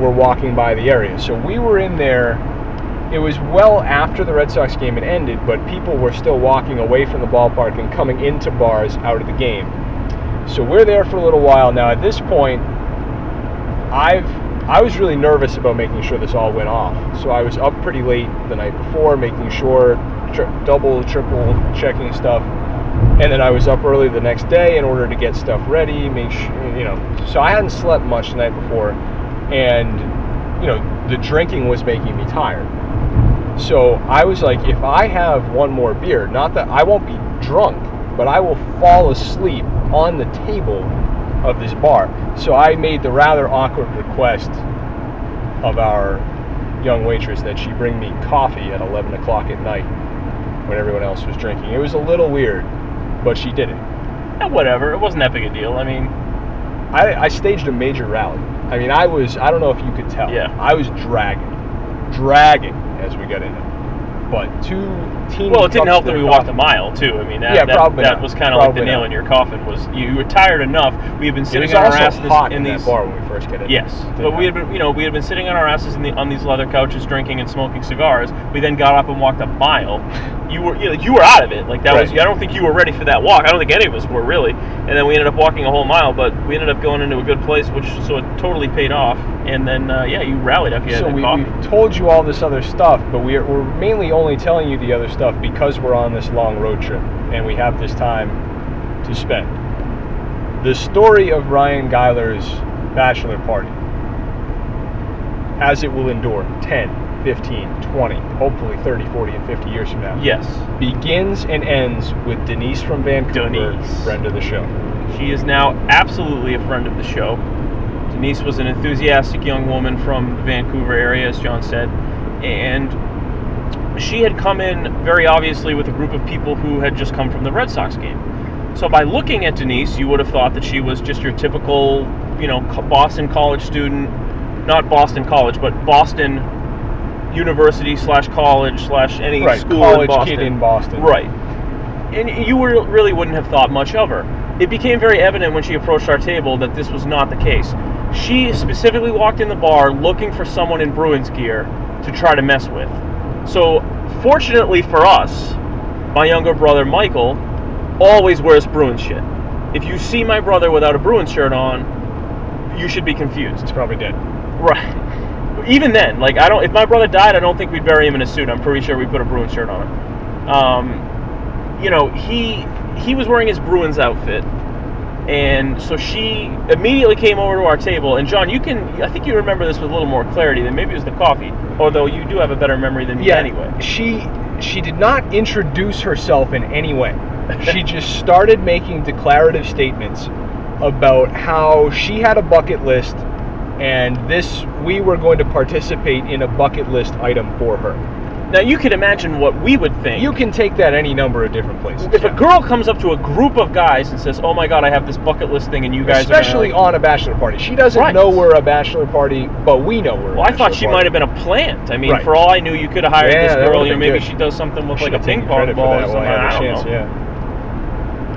were walking by the area. So we were in there. It was well after the Red Sox game had ended, but people were still walking away from the ballpark and coming into bars out of the game. So we're there for a little while now. At this point, I've I was really nervous about making sure this all went off. So I was up pretty late the night before, making sure, tri- double, triple checking stuff, and then I was up early the next day in order to get stuff ready. Make sure, you know. So I hadn't slept much the night before, and you know the drinking was making me tired. So I was like, if I have one more beer, not that I won't be drunk, but I will fall asleep on the table of this bar. So I made the rather awkward request of our young waitress that she bring me coffee at 11 o'clock at night when everyone else was drinking. It was a little weird, but she did it. Eh, whatever. It wasn't that big a deal. I mean, I, I staged a major rally. I mean, I was, I don't know if you could tell. Yeah. I was dragging, dragging as we got in it. But two teeny. Well, it didn't help that we walked a mile too. I mean, that, Yeah, that, probably that not. was kind of like the nail not. in your coffin. Was you, you were tired enough. We had been sitting on our asses in in these. bar when we first get in. Yes, but we had been, you know, we had been sitting on our asses in the, on these leather couches, drinking and smoking cigars. We then got up and walked a mile. You were, you, know, you were out of it. Like that was. I don't think you were ready for that walk. I don't think any of us were really. And then we ended up walking a whole mile, but we ended up going into a good place, which so it totally paid off. And then, uh, yeah, you rallied after you so we, we've told you all this other stuff, but we're, we're mainly only telling you the other stuff because we're on this long road trip and we have this time to spend. The story of Ryan Geiler's bachelor party, as it will endure 10, 15, 20, hopefully 30, 40, and 50 years from now, yes, begins and ends with Denise from Vancouver, Denise. friend of the show. She is now absolutely a friend of the show. Denise was an enthusiastic young woman from the Vancouver area, as John said, and she had come in very obviously with a group of people who had just come from the Red Sox game. So by looking at Denise, you would have thought that she was just your typical, you know, Boston college student, not Boston College, but Boston University slash college slash any Right, school college in Boston. kid in Boston. Right. And you were, really wouldn't have thought much of her. It became very evident when she approached our table that this was not the case. She specifically walked in the bar looking for someone in Bruins gear to try to mess with. So, fortunately for us, my younger brother Michael always wears Bruins shit. If you see my brother without a Bruins shirt on, you should be confused. It's probably dead. Right. Even then, like I don't. If my brother died, I don't think we'd bury him in a suit. I'm pretty sure we put a Bruins shirt on him. Um, you know, he he was wearing his Bruins outfit, and so she immediately came over to our table. And John, you can. I think you remember this with a little more clarity than maybe it was the coffee. Although you do have a better memory than me anyway. She she did not introduce herself in any way. she just started making declarative statements about how she had a bucket list and this we were going to participate in a bucket list item for her. Now you can imagine what we would think. You can take that any number of different places. if a girl comes up to a group of guys and says, "Oh my God, I have this bucket list thing," and you guys especially are on a bachelor party. She doesn't Right. know we're a bachelor party, but we know we're. a Well, I thought she party. might have been a plant. I mean, Right. for all I knew, you could have hired Yeah, this girl. would've You know, been maybe good. she does something with like a Should've ping taken pong credit ball or that something. while I I had don't chance, know. yeah.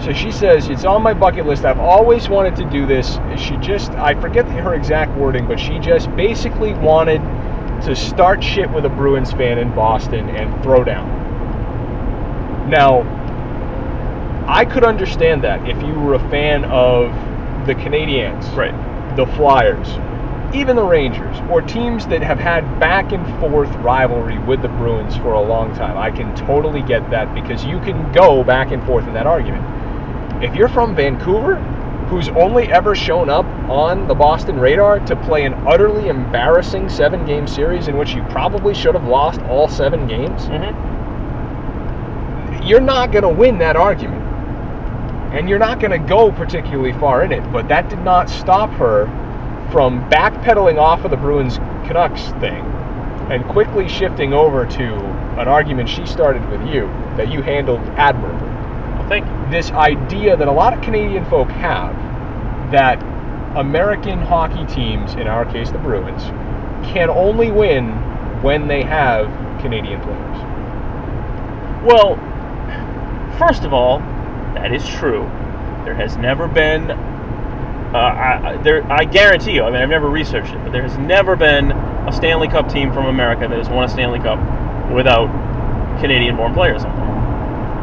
So she says it's on my bucket list. I've always wanted to do this. She just I forget her exact wording, but she just basically wanted to start shit with a Bruins fan in Boston and throw down. Now, I could understand that if you were a fan of the Canadiens, Right. the Flyers, even the Rangers, or teams that have had back and forth rivalry with the Bruins for a long time. I can totally get that because you can go back and forth in that argument. If you're from Vancouver, who's only ever shown up on the Boston radar to play an utterly embarrassing seven game series in which you probably should have lost all seven games, hmm you're not going to win that argument. And you're not going to go particularly far in it. But that did not stop her from backpedaling off of the Bruins Canucks thing and quickly shifting over to an argument she started with you that you handled admirably. Well, thank you. This idea that a lot of Canadian folk have that American hockey teams, in our case the Bruins, can only win when they have Canadian players. Well, first of all, that is true. There has never been. Uh, I, there, I guarantee you. I mean, I've never researched it, but there has never been a Stanley Cup team from America that has won a Stanley Cup without Canadian-born players on it.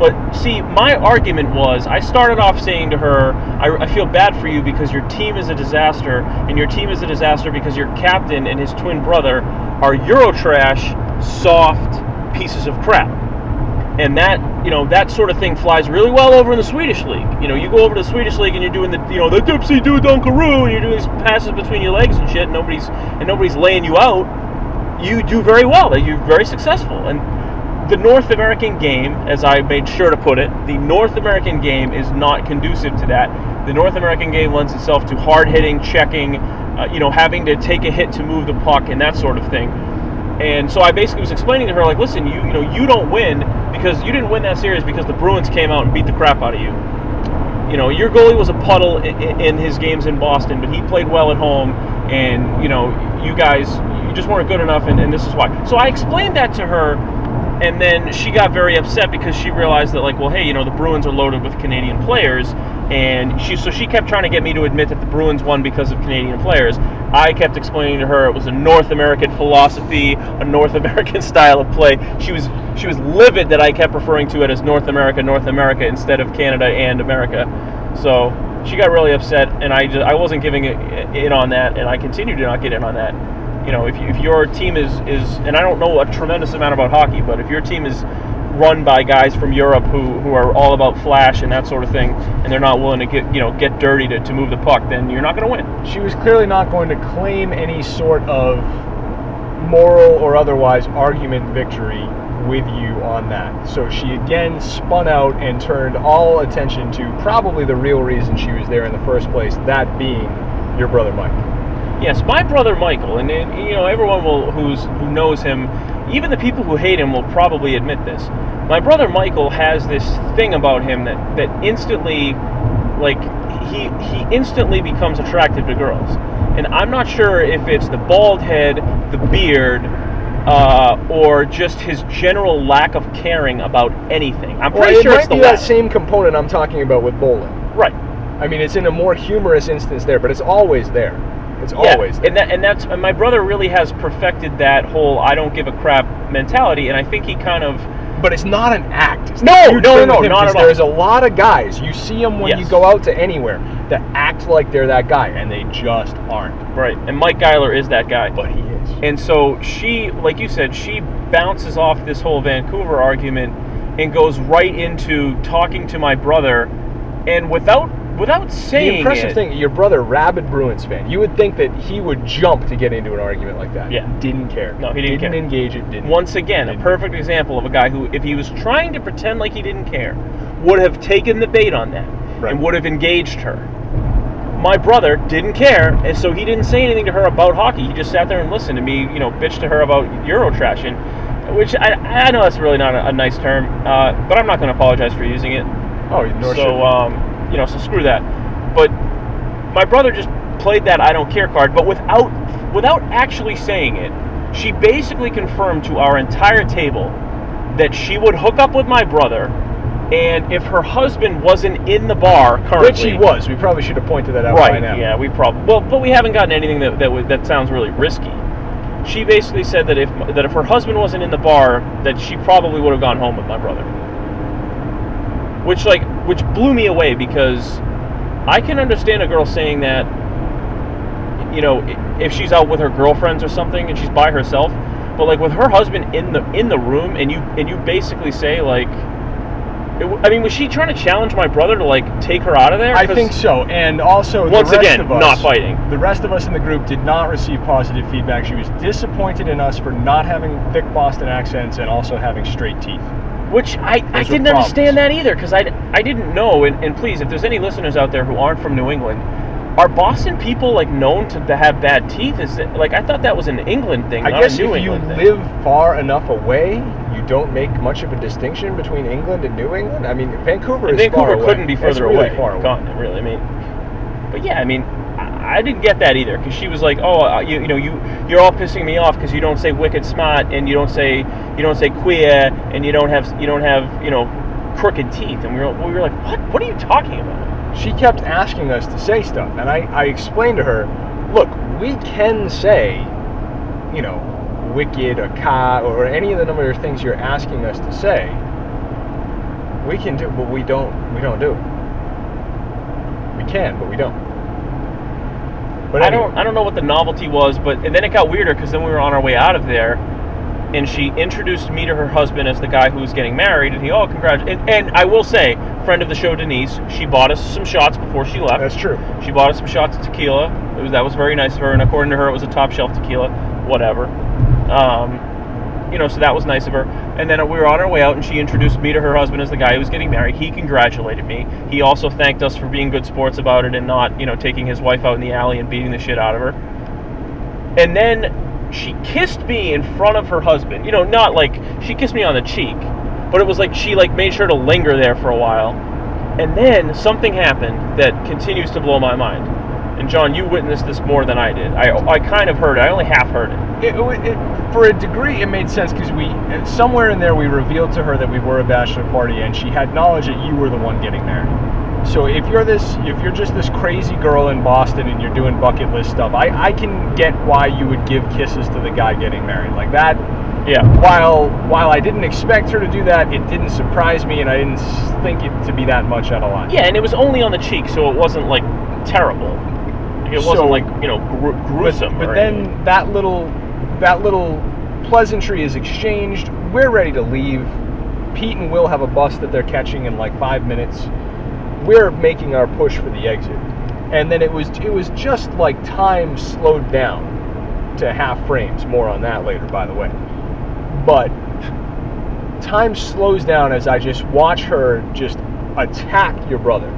But see, my argument was I started off saying to her, I, I feel bad for you because your team is a disaster, and your team is a disaster because your captain and his twin brother are Eurotrash, soft pieces of crap. And that, you know, that sort of thing flies really well over in the Swedish league. You know, you go over to the Swedish league and you're doing the, you know, the dipsy do dunkaroo, and you're doing these passes between your legs and shit, and nobody's and nobody's laying you out. You do very well. You're very successful. And the North American game, as I made sure to put it, the North American game is not conducive to that. The North American game lends itself to hard hitting, checking, uh, you know, having to take a hit to move the puck and that sort of thing. And so I basically was explaining to her, like, listen, you you know, you don't win because you didn't win that series because the Bruins came out and beat the crap out of you. You know, your goalie was a puddle in, in his games in Boston, but he played well at home, and you know, you guys, you just weren't good enough, and, and this is why. So I explained that to her, and then she got very upset because she realized that like well hey you know the bruins are loaded with canadian players. And she so she kept trying to get me to admit that the bruins won because of canadian players. I kept explaining to her it was a north american philosophy a north american style of play. She was she was livid that i kept referring to it as north america north america instead of canada and america. So she got really upset and i just i wasn't giving it in on that and i continued to not get in on that you know, if, if your team is, is, and I don't know a tremendous amount about hockey, but if your team is run by guys from Europe who, who are all about flash and that sort of thing, and they're not willing to get, you know, get dirty to, to move the puck, then you're not going to win. She was clearly not going to claim any sort of moral or otherwise argument victory with you on that. So she again spun out and turned all attention to probably the real reason she was there in the first place, that being your brother Mike. Yes, my brother Michael, and, and you know everyone will who's who knows him, even the people who hate him will probably admit this. My brother Michael has this thing about him that that instantly, like he he instantly becomes attractive to girls, and I'm not sure if it's the bald head, the beard, uh, or just his general lack of caring about anything. I'm pretty well, sure it it's the that same component I'm talking about with bowling. Right. I mean, it's in a more humorous instance there, but it's always there. It's Yeah, always there. and that and that's and my brother really has perfected that whole I don't give a crap mentality, and I think he kind of but it's not an act. It's No, no, no, him, not 'cause at all. There's a lot of guys. You see them when you go out to anywhere that act like they're that guy, and they just aren't. right, and Mike Geiler is that guy. But he is. And so she, like you said, she bounces off this whole Vancouver argument and goes right into talking to my brother, and without without saying the impressive it, thing, your brother, rabid Bruins fan. You would think that he would jump to get into an argument like that. Yeah. Didn't care. No, he didn't care. engage it. Didn't. Once again, a Didn't. perfect example of a guy who, if he was trying to pretend like he didn't care, would have taken the bait on that Right. and would have engaged her. My brother didn't care, and so he didn't say anything to her about hockey. He just sat there and listened to me, you know, bitch to her about Eurotrashing, which I, I know that's really not a, a nice term, uh, but I'm not going to apologize for using it. Oh, nor so, um, you know, so screw that. But my brother just played that I don't care card, but without without actually saying it, she basically confirmed to our entire table that she would hook up with my brother, and if her husband wasn't in the bar currently, Which he was. We probably should have pointed that out right? by now. Yeah, we probably well, but we haven't gotten anything that that, would, that sounds really risky. She basically said that if that if her husband wasn't in the bar, that she probably would have gone home with my brother. Which like which blew me away because I can understand a girl saying that you know if she's out with her girlfriends or something and she's by herself, but like with her husband in the in the room and you and you basically say like it I mean was she trying to challenge my brother to like take her out of there? I think so. And also, Once the rest again, of us, not fighting. The rest of us in the group did not receive positive feedback. She was disappointed in us for not having thick Boston accents and also having straight teeth. Which I, I didn't understand that either because I, I didn't know. And, and please, if there's any listeners out there who aren't from New England, are Boston people like known to, to have bad teeth? Is it, like I thought that was an England thing, I guess if you thing. live far enough away, you don't make much of a distinction between England and New England. I mean, Vancouver And is Vancouver away. couldn't be It's further really away. far away. Continent, really. I mean, but yeah, I mean, I, didn't get that either because she was like, "Oh, uh, you, you know, you you're all pissing me off because you don't say wicked smart and you don't say you don't say queer and you don't have you don't have you know crooked teeth." And we were we were like, "What? What are you talking about?" She kept asking us to say stuff, and I, I explained to her, look, we can say, you know, wicked, a ka, or any of the number of things you're asking us to say. We can do, but we don't. We don't do. We can, but we don't. But I anyway, don't I don't know what the novelty was, but and then it got weirder because then we were on our way out of there, and she introduced me to her husband as the guy who was getting married, and he oh congrats and, and I will say, friend of the show Denise, she bought us some shots before she left. That's true. She bought us some shots of tequila. It was that was very nice of her, and according to her, it was a top shelf tequila. Whatever. Um, you know, so that was nice of her. And then we were on our way out, and she introduced me to her husband as the guy who was getting married. He congratulated me. He also thanked us for being good sports about it and not, you know, taking his wife out in the alley and beating the shit out of her. And then she kissed me in front of her husband. You know, not like she kissed me on the cheek, but it was like she like made sure to linger there for a while. And then something happened that continues to blow my mind. And John, you witnessed this more than I did. I, I kind of heard it. I only half heard it. It, it, it, for a degree, it made sense because we somewhere in there we revealed to her that we were a bachelor party, and she had knowledge that you were the one getting married. So if you're this, if you're just this crazy girl in Boston and you're doing bucket list stuff, I, I can get why you would give kisses to the guy getting married like that. Yeah. While while I didn't expect her to do that, it didn't surprise me, and I didn't think it to be that much out of line. Yeah, and it was only on the cheek, so it wasn't like terrible. It wasn't So- like you know But, gruesome. but or then anything. that little that little pleasantry is exchanged. We're ready to leave. Pete and Will have a bus that they're catching in like five minutes. We're making our push for the exit, and then it was it was just like time slowed down to half frames. More on that later, by the way. But time slows down as I just watch her just attack your brother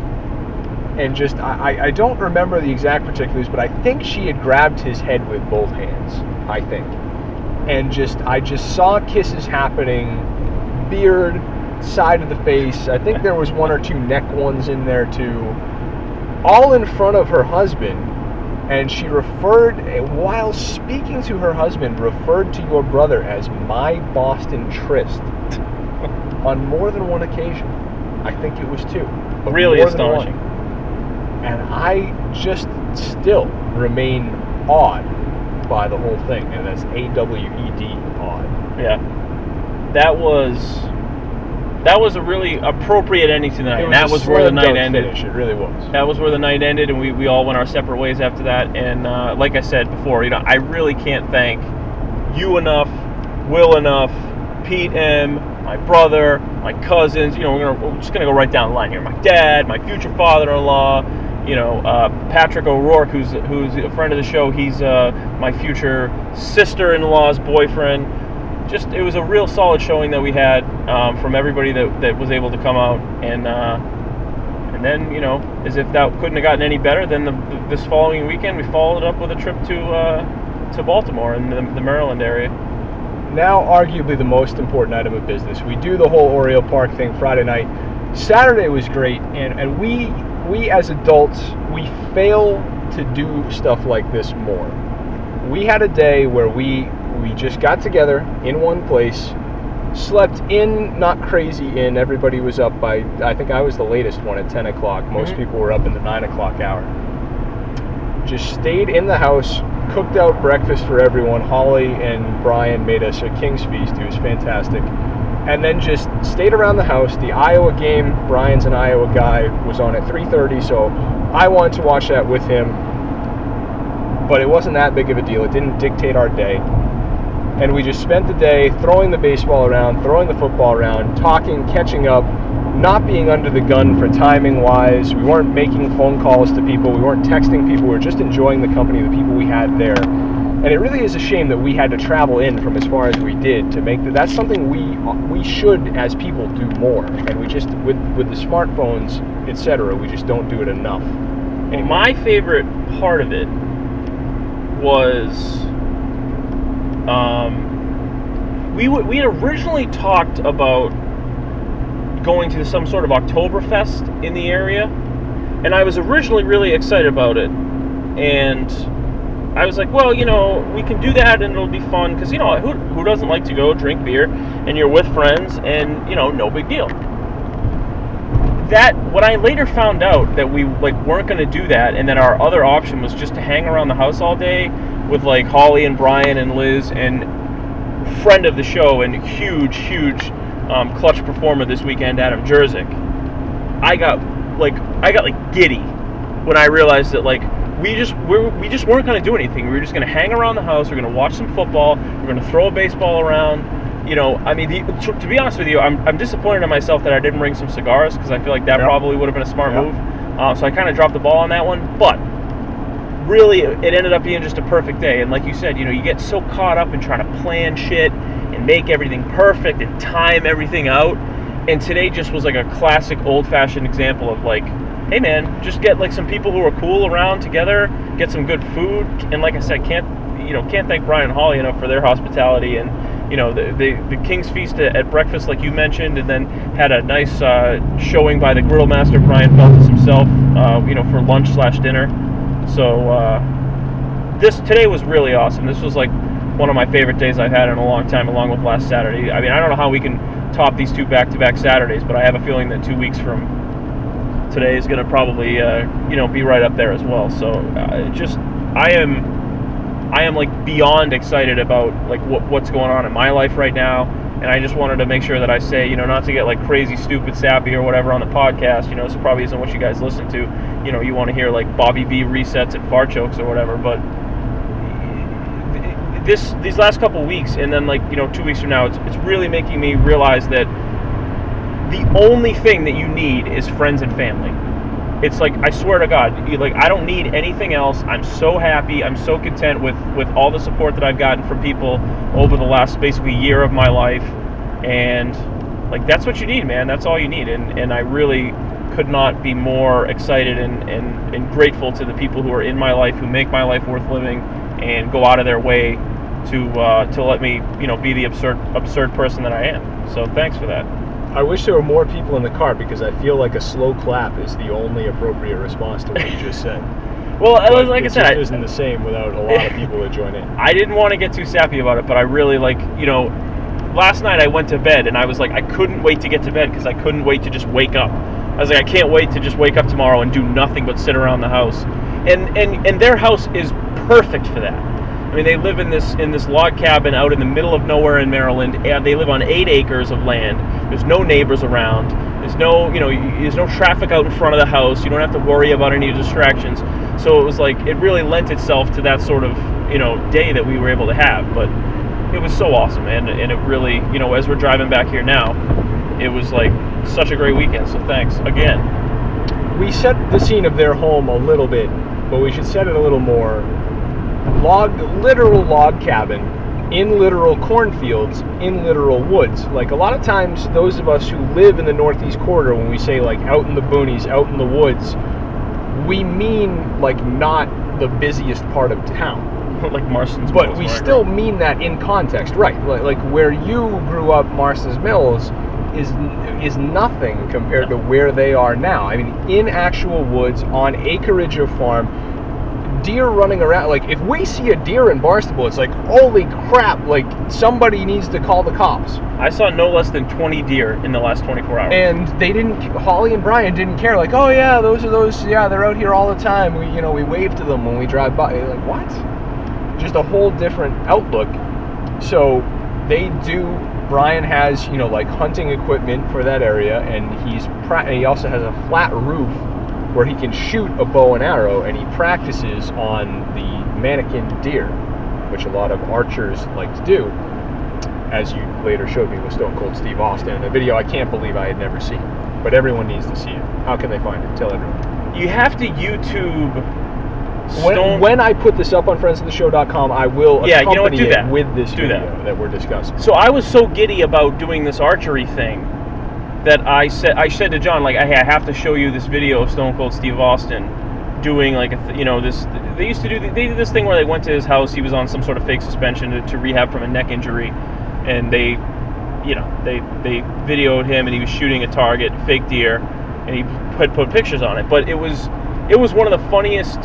and just I, I- don't remember the exact particulars, but I think she had grabbed his head with both hands. I think, and just I just saw kisses happening, beard, side of the face. I think there was one or two neck ones in there too, all in front of her husband. And she referred, while speaking to her husband, referred to your brother as my Boston tryst on more than one occasion. I think it was two. really one astonishing. And I just still remain awed by the whole thing, and that's A W E D awed. Yeah, that was that was a really appropriate ending to the night. And that was where the night ended. Finish. It really was. That was where the night ended, and we, we all went our separate ways after that. And uh, like I said before, you know, I really can't thank you enough, Will enough, Pete M, my brother, my cousins. You know, we're, gonna, we're just gonna go right down the line here. My dad, my future father-in-law. You know, uh, Patrick O'Rourke, who's who's a friend of the show. He's uh, my future sister-in-law's boyfriend just it was a real solid showing that we had um, from everybody that, that was able to come out and uh, and then you know as if that couldn't have gotten any better then the, this following weekend we followed up with a trip to uh, to Baltimore in the, the Maryland area Now, arguably the most important item of business. We do the whole Oriole Park thing Friday night. Saturday was great, and, and we we as adults we fail to do stuff like this more. We had a day where we we just got together in one place, slept in, not crazy in. Everybody was up by I think I was the latest one at ten o'clock. Most Mhm. people were up in the nine o'clock hour. Just stayed in the house, cooked out breakfast for everyone. Holly and Brian made us a king's feast. It was fantastic. And then just stayed around the house. The Iowa game, Brian's an Iowa guy, was on at 3:30, so I wanted to watch that with him. But it wasn't that big of a deal. It didn't dictate our day. And we just spent the day throwing the baseball around, throwing the football around, talking, catching up, not being under the gun for timing wise. We weren't making phone calls to people, we weren't texting people, we were just enjoying the company of the people we had there. And it really is a shame that we had to travel in from as far as we did to make that. That's something we we should, as people, do more. And we just with with the smartphones, etc. We just don't do it enough. Well, my favorite part of it was um, we w- we had originally talked about going to some sort of Oktoberfest in the area, and I was originally really excited about it, and I was like, well, you know, we can do that and it'll be fun because you know who who doesn't like to go drink beer and you're with friends and you know no big deal that when I later found out that we like weren't going to do that, and that our other option was just to hang around the house all day with like Holly and Brian and Liz and friend of the show and huge, huge um, clutch performer this weekend, Adam Jerzik. I got like I got like giddy when I realized that like we just we we just weren't going to do anything. We were just going to hang around the house. We're going to watch some football. We're going to throw a baseball around. You know, I mean, the, to, to be honest with you, I'm, I'm disappointed in myself that I didn't bring some cigars because I feel like that Yeah. probably would have been a smart Yeah. move. Uh, so I kind of dropped the ball on that one, but really, it ended up being just a perfect day. And like you said, you know, you get so caught up in trying to plan shit and make everything perfect and time everything out. And today just was like a classic old-fashioned example of like, hey man, just get like some people who are cool around together, get some good food, and like I said, can't you know can't thank Brian Holly enough for their hospitality and you know the the, the King's Feast at, breakfast like you mentioned, and then had a nice uh, showing by the grill master Brian Feltus himself, uh, you know for lunch slash dinner. So uh, this today was really awesome. This was like one of my favorite days I've had in a long time, along with last Saturday. I mean, I don't know how we can top these two back-to-back Saturdays, but I have a feeling that two weeks from today is going to probably, uh, you know, be right up there as well. So uh, just, I am, I am like beyond excited about like what, what's going on in my life right now. And I just wanted to make sure that I say, you know, not to get like crazy, stupid, sappy or whatever on the podcast. You know, this probably isn't what you guys listen to. You know, you want to hear like Bobby B resets and fart jokes or whatever. But this these last couple weeks, and then like you know two weeks from now, it's it's really making me realize that the only thing that you need is friends and family. It's like I swear to God, you, like I don't need anything else. I'm so happy. I'm so content with with all the support that I've gotten from people over the last basically year of my life, and like that's what you need, man. That's all you need. And and I really could not be more excited and, and, and grateful to the people who are in my life who make my life worth living and go out of their way to uh, to let me you know be the absurd absurd person that I am. So thanks for that. I wish there were more people in the car because I feel like a slow clap is the only appropriate response to what you just said. Well, I But was like I said, just I, isn't the same without a lot of people to join in. I didn't want to get too sappy about it, but I really like you know. Last night I went to bed and I was like I couldn't wait to get to bed because I couldn't wait to just wake up. I was like I can't wait to just wake up tomorrow and do nothing but sit around the house. And and and their house is perfect for that. I mean, they live in this in this log cabin out in the middle of nowhere in Maryland, and they live on eight acres of land. There's no neighbors around. There's no, you know, there's no traffic out in front of the house. You don't have to worry about any distractions. So it was like it really lent itself to that sort of, you know, day that we were able to have. But it was so awesome, and and it really, you know, as we're driving back here now, it was like such a great weekend. So thanks again. We set the scene of their home a little bit, but we should set it a little more. Log, literal log cabin in literal cornfields in literal woods. Like a lot of times, those of us who live in the Northeast Corridor, when we say like out in the boonies, out in the woods, we mean like not the busiest part of town. like Marston's. But Mills, we I still mean that in context, right? Like, like where you grew up, Marston's Mills, is is nothing compared to where they are now. I mean, in actual woods, on acreage of farm, deer running around. Like, if we see a deer in Barnstable, it's like, holy crap! Like, somebody needs to call the cops. I saw no less than 20 deer in the last 24 hours. And they didn't. Holly and Brian didn't care. Like, oh yeah, those are those. Yeah, they're out here all the time. We, you know, we wave to them when we drive by. Like, what? Just a whole different outlook. So they do. Brian has, you know, like hunting equipment for that area, and he's pra- he also has a flat roof where he can shoot a bow and arrow, and he practices on the mannequin deer, which a lot of archers like to do, as you later showed me with Stone Cold Steve Austin in a video I can't believe I had never seen. But everyone needs to see it. How can they find it? Tell everyone. you have to YouTube When, Stone. when I put this up on friendsoftheshow.com, I will Yeah, you know what, accompany do it that. with this Do video that. that we're discussing. so I was so giddy about doing this archery thing that I said I said to John like, hey, I have to show you this video of Stone Cold Steve Austin doing like a th- you know this. They used to do they did this thing where they went to his house. He was on some sort of fake suspension to, to rehab from a neck injury, and they, you know, they they videoed him and he was shooting a target, fake deer, and he put put pictures on it. But it was it was one of the funniest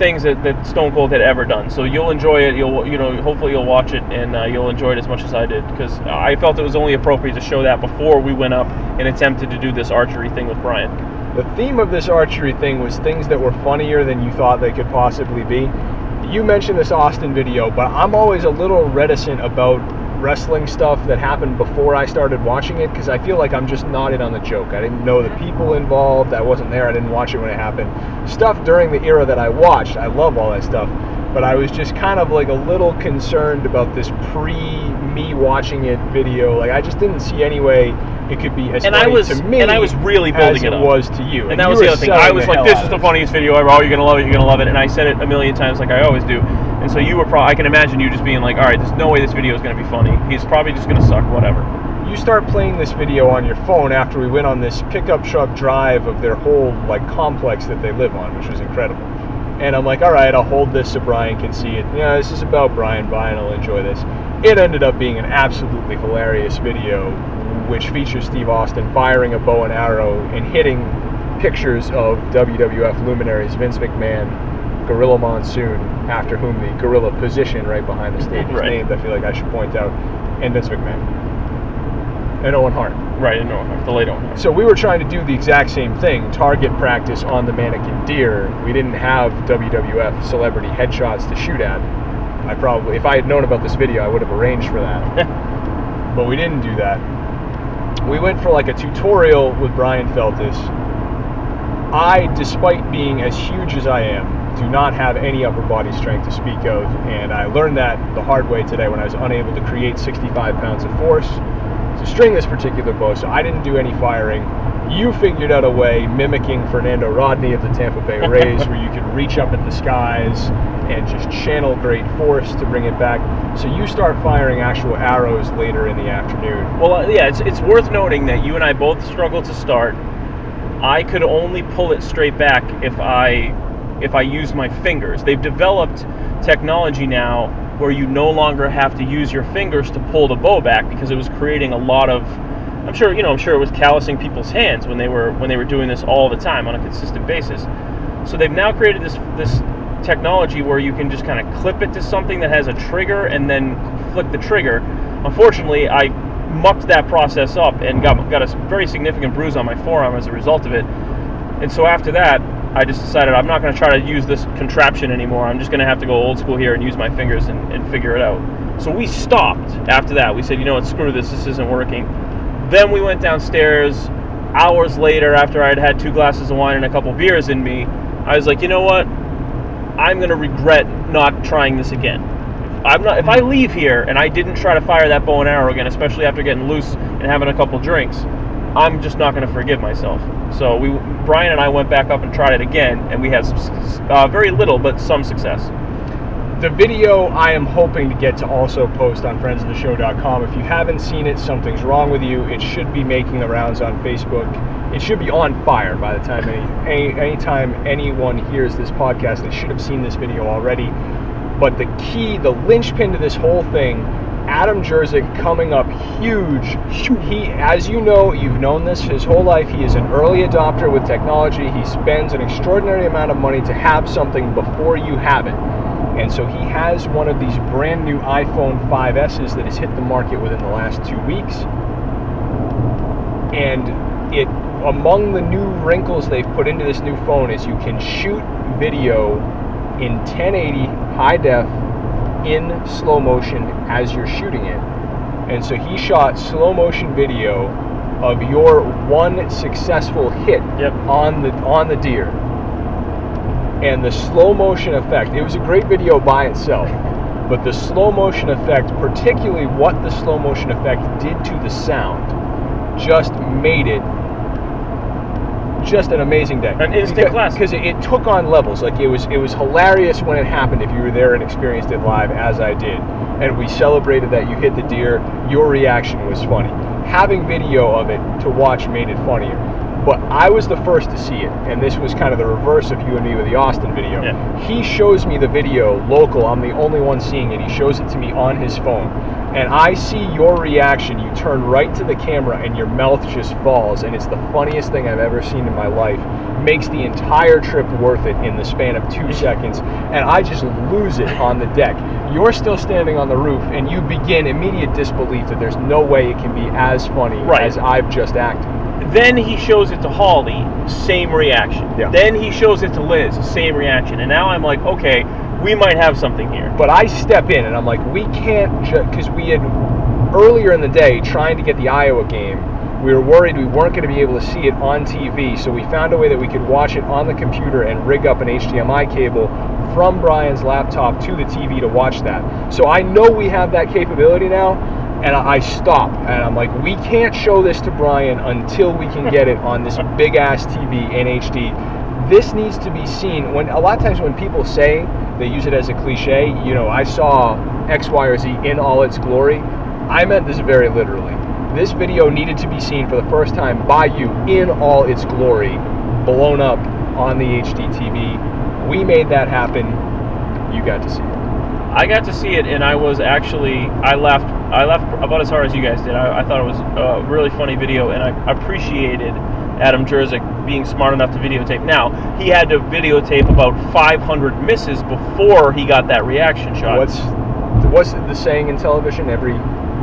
things that, that Stone Cold had ever done. So you'll enjoy it. You'll you know hopefully you'll watch it and uh, you'll enjoy it as much as I did because I felt it was only appropriate to show that before we went up and attempted to do this archery thing with Brian. The theme of this archery thing was things that were funnier than you thought they could possibly be. You mentioned this Austin video, but I'm always a little reticent about wrestling stuff that happened before I started watching it because I feel like I'm just not in on the joke. I didn't know the people involved. I wasn't there. I didn't watch it when it happened. Stuff during the era that I watched, I love all that stuff. But I was just kind of like a little concerned about this pre me watching it video. Like I just didn't see any way it could be as And I was- to me and I was really as building it, it was to you. And that you was the other thing. I was like, "This is the funniest video ever. Oh, you're gonna love it. You're gonna love it." And I said it a million times, like I always do. And so you were probably. I can imagine you just being like, "All right, there's no way this video is gonna be funny. He's probably just gonna suck. Whatever." you start playing this video on your phone after we went on this pickup truck drive of their whole like complex that they live on, which was incredible. And I'm like, all right, I'll hold this so Brian can see it. Yeah, this is about Brian. Brian will enjoy this. It ended up being an absolutely hilarious video, which features Steve Austin firing a bow and arrow and hitting pictures of WWF luminaries Vince McMahon, Gorilla Monsoon, after whom the gorilla position right behind the stage is Right. named. I feel like I should point out, and Vince McMahon and Owen Hart. Right, no, the late Owen. So we were trying to do the exact same thing, target practice on the mannequin deer. We didn't have WWF celebrity headshots to shoot at. I probably, if I had known about this video, I would have arranged for that. but we didn't do that. We went for like a tutorial with Brian Feltis. I, despite being as huge as I am, do not have any upper body strength to speak of, and I learned that the hard way today when I was unable to create 65 pounds of force to string this particular bow, so I didn't do any firing. You figured out a way, mimicking Fernando Rodney of the Tampa Bay Rays, where you could reach up at the skies and just channel great force to bring it back. So you start firing actual arrows later in the afternoon. Well, uh, yeah, it's, it's worth noting that you and I both struggled to start. I could only pull it straight back if I if I use my fingers. They've developed technology now where you no longer have to use your fingers to pull the bow back because it was creating a lot of I'm sure you know I'm sure it was callousing people's hands when they were when they were doing this all the time on a consistent basis. So they've now created this this technology where you can just kind of clip it to something that has a trigger and then flick the trigger. Unfortunately, I mucked that process up and got got a very significant bruise on my forearm as a result of it. And so after that, I just decided I'm not going to try to use this contraption anymore. I'm just going to have to go old school here and use my fingers and, and figure it out. So we stopped after that. We said, you know what, screw this. This isn't working. Then we went downstairs. Hours later, after I had had two glasses of wine and a couple beers in me, I was like, you know what? I'm going to regret not trying this again. I'm not. If I leave here and I didn't try to fire that bow and arrow again, especially after getting loose and having a couple drinks, I'm just not going to forgive myself. So we, Brian and I went back up and tried it again, and we had some, uh, very little, but some success. The video I am hoping to get to also post on friendsoftheshow.com. If you haven't seen it, something's wrong with you. It should be making the rounds on Facebook. It should be on fire by the time any, any anytime anyone hears this podcast. They should have seen this video already. But the key, the linchpin to this whole thing, Adam Jerzik coming up huge. He, as you know, you've known this his whole life. He is an early adopter with technology. He spends an extraordinary amount of money to have something before you have it. And so he has one of these brand new iPhone 5Ss that has hit the market within the last two weeks. And it among the new wrinkles they've put into this new phone is you can shoot video in 1080 high def in slow motion as you're shooting it. And so he shot slow motion video of your one successful hit Yep. on the on the deer. And the slow motion effect, it was a great video by itself. But the slow motion effect, particularly what the slow motion effect did to the sound, just made it just an amazing day. An instant Because- classic. Because it, it took on levels. Like it was it was hilarious when it happened if you were there and experienced it live as I did. And we celebrated that you hit the deer. Your reaction was funny. Having video of it to watch made it funnier. But I was the first to see it, and this was kind of the reverse of you and me with the Austin video. Yeah. He shows me the video local. I'm the only one seeing it. He shows it to me on his phone. And I see your reaction. You turn right to the camera and your mouth just falls. And it's the funniest thing I've ever seen in my life. Makes the entire trip worth it in the span of two seconds. And I just lose it on the deck. You're still standing on the roof and you begin immediate disbelief that there's no way it can be as funny Right. as I've just acted. Then he shows it to Holly, same reaction. Yeah. Then he shows it to Liz, same reaction. And now I'm like, okay, we might have something here. But I step in and I'm like, we can't just because we had earlier in the day trying to get the Iowa game. We were worried we weren't going to be able to see it on TV, so we found a way that we could watch it on the computer and rig up an HDMI cable from Brian's laptop to the TV to watch that. So I know we have that capability now, and I I stop and I'm like, we can't show this to Brian until we can get it on this big ass TV in HD this needs to be seen. When a lot of times when people say they use it as a cliche you know i saw x y or z in all its glory i meant this very literally. This video needed to be seen for the first time by you in all its glory blown up on the hd tv we made that happen. You got to see it. I got to see it, and I was actually I laughed I laughed about as hard as you guys did. I, I thought it was a really funny video, and I appreciated Adam Jerzik being smart enough to videotape. Now he had to videotape about 500 misses before he got that reaction shot. What's what's the saying in television? Every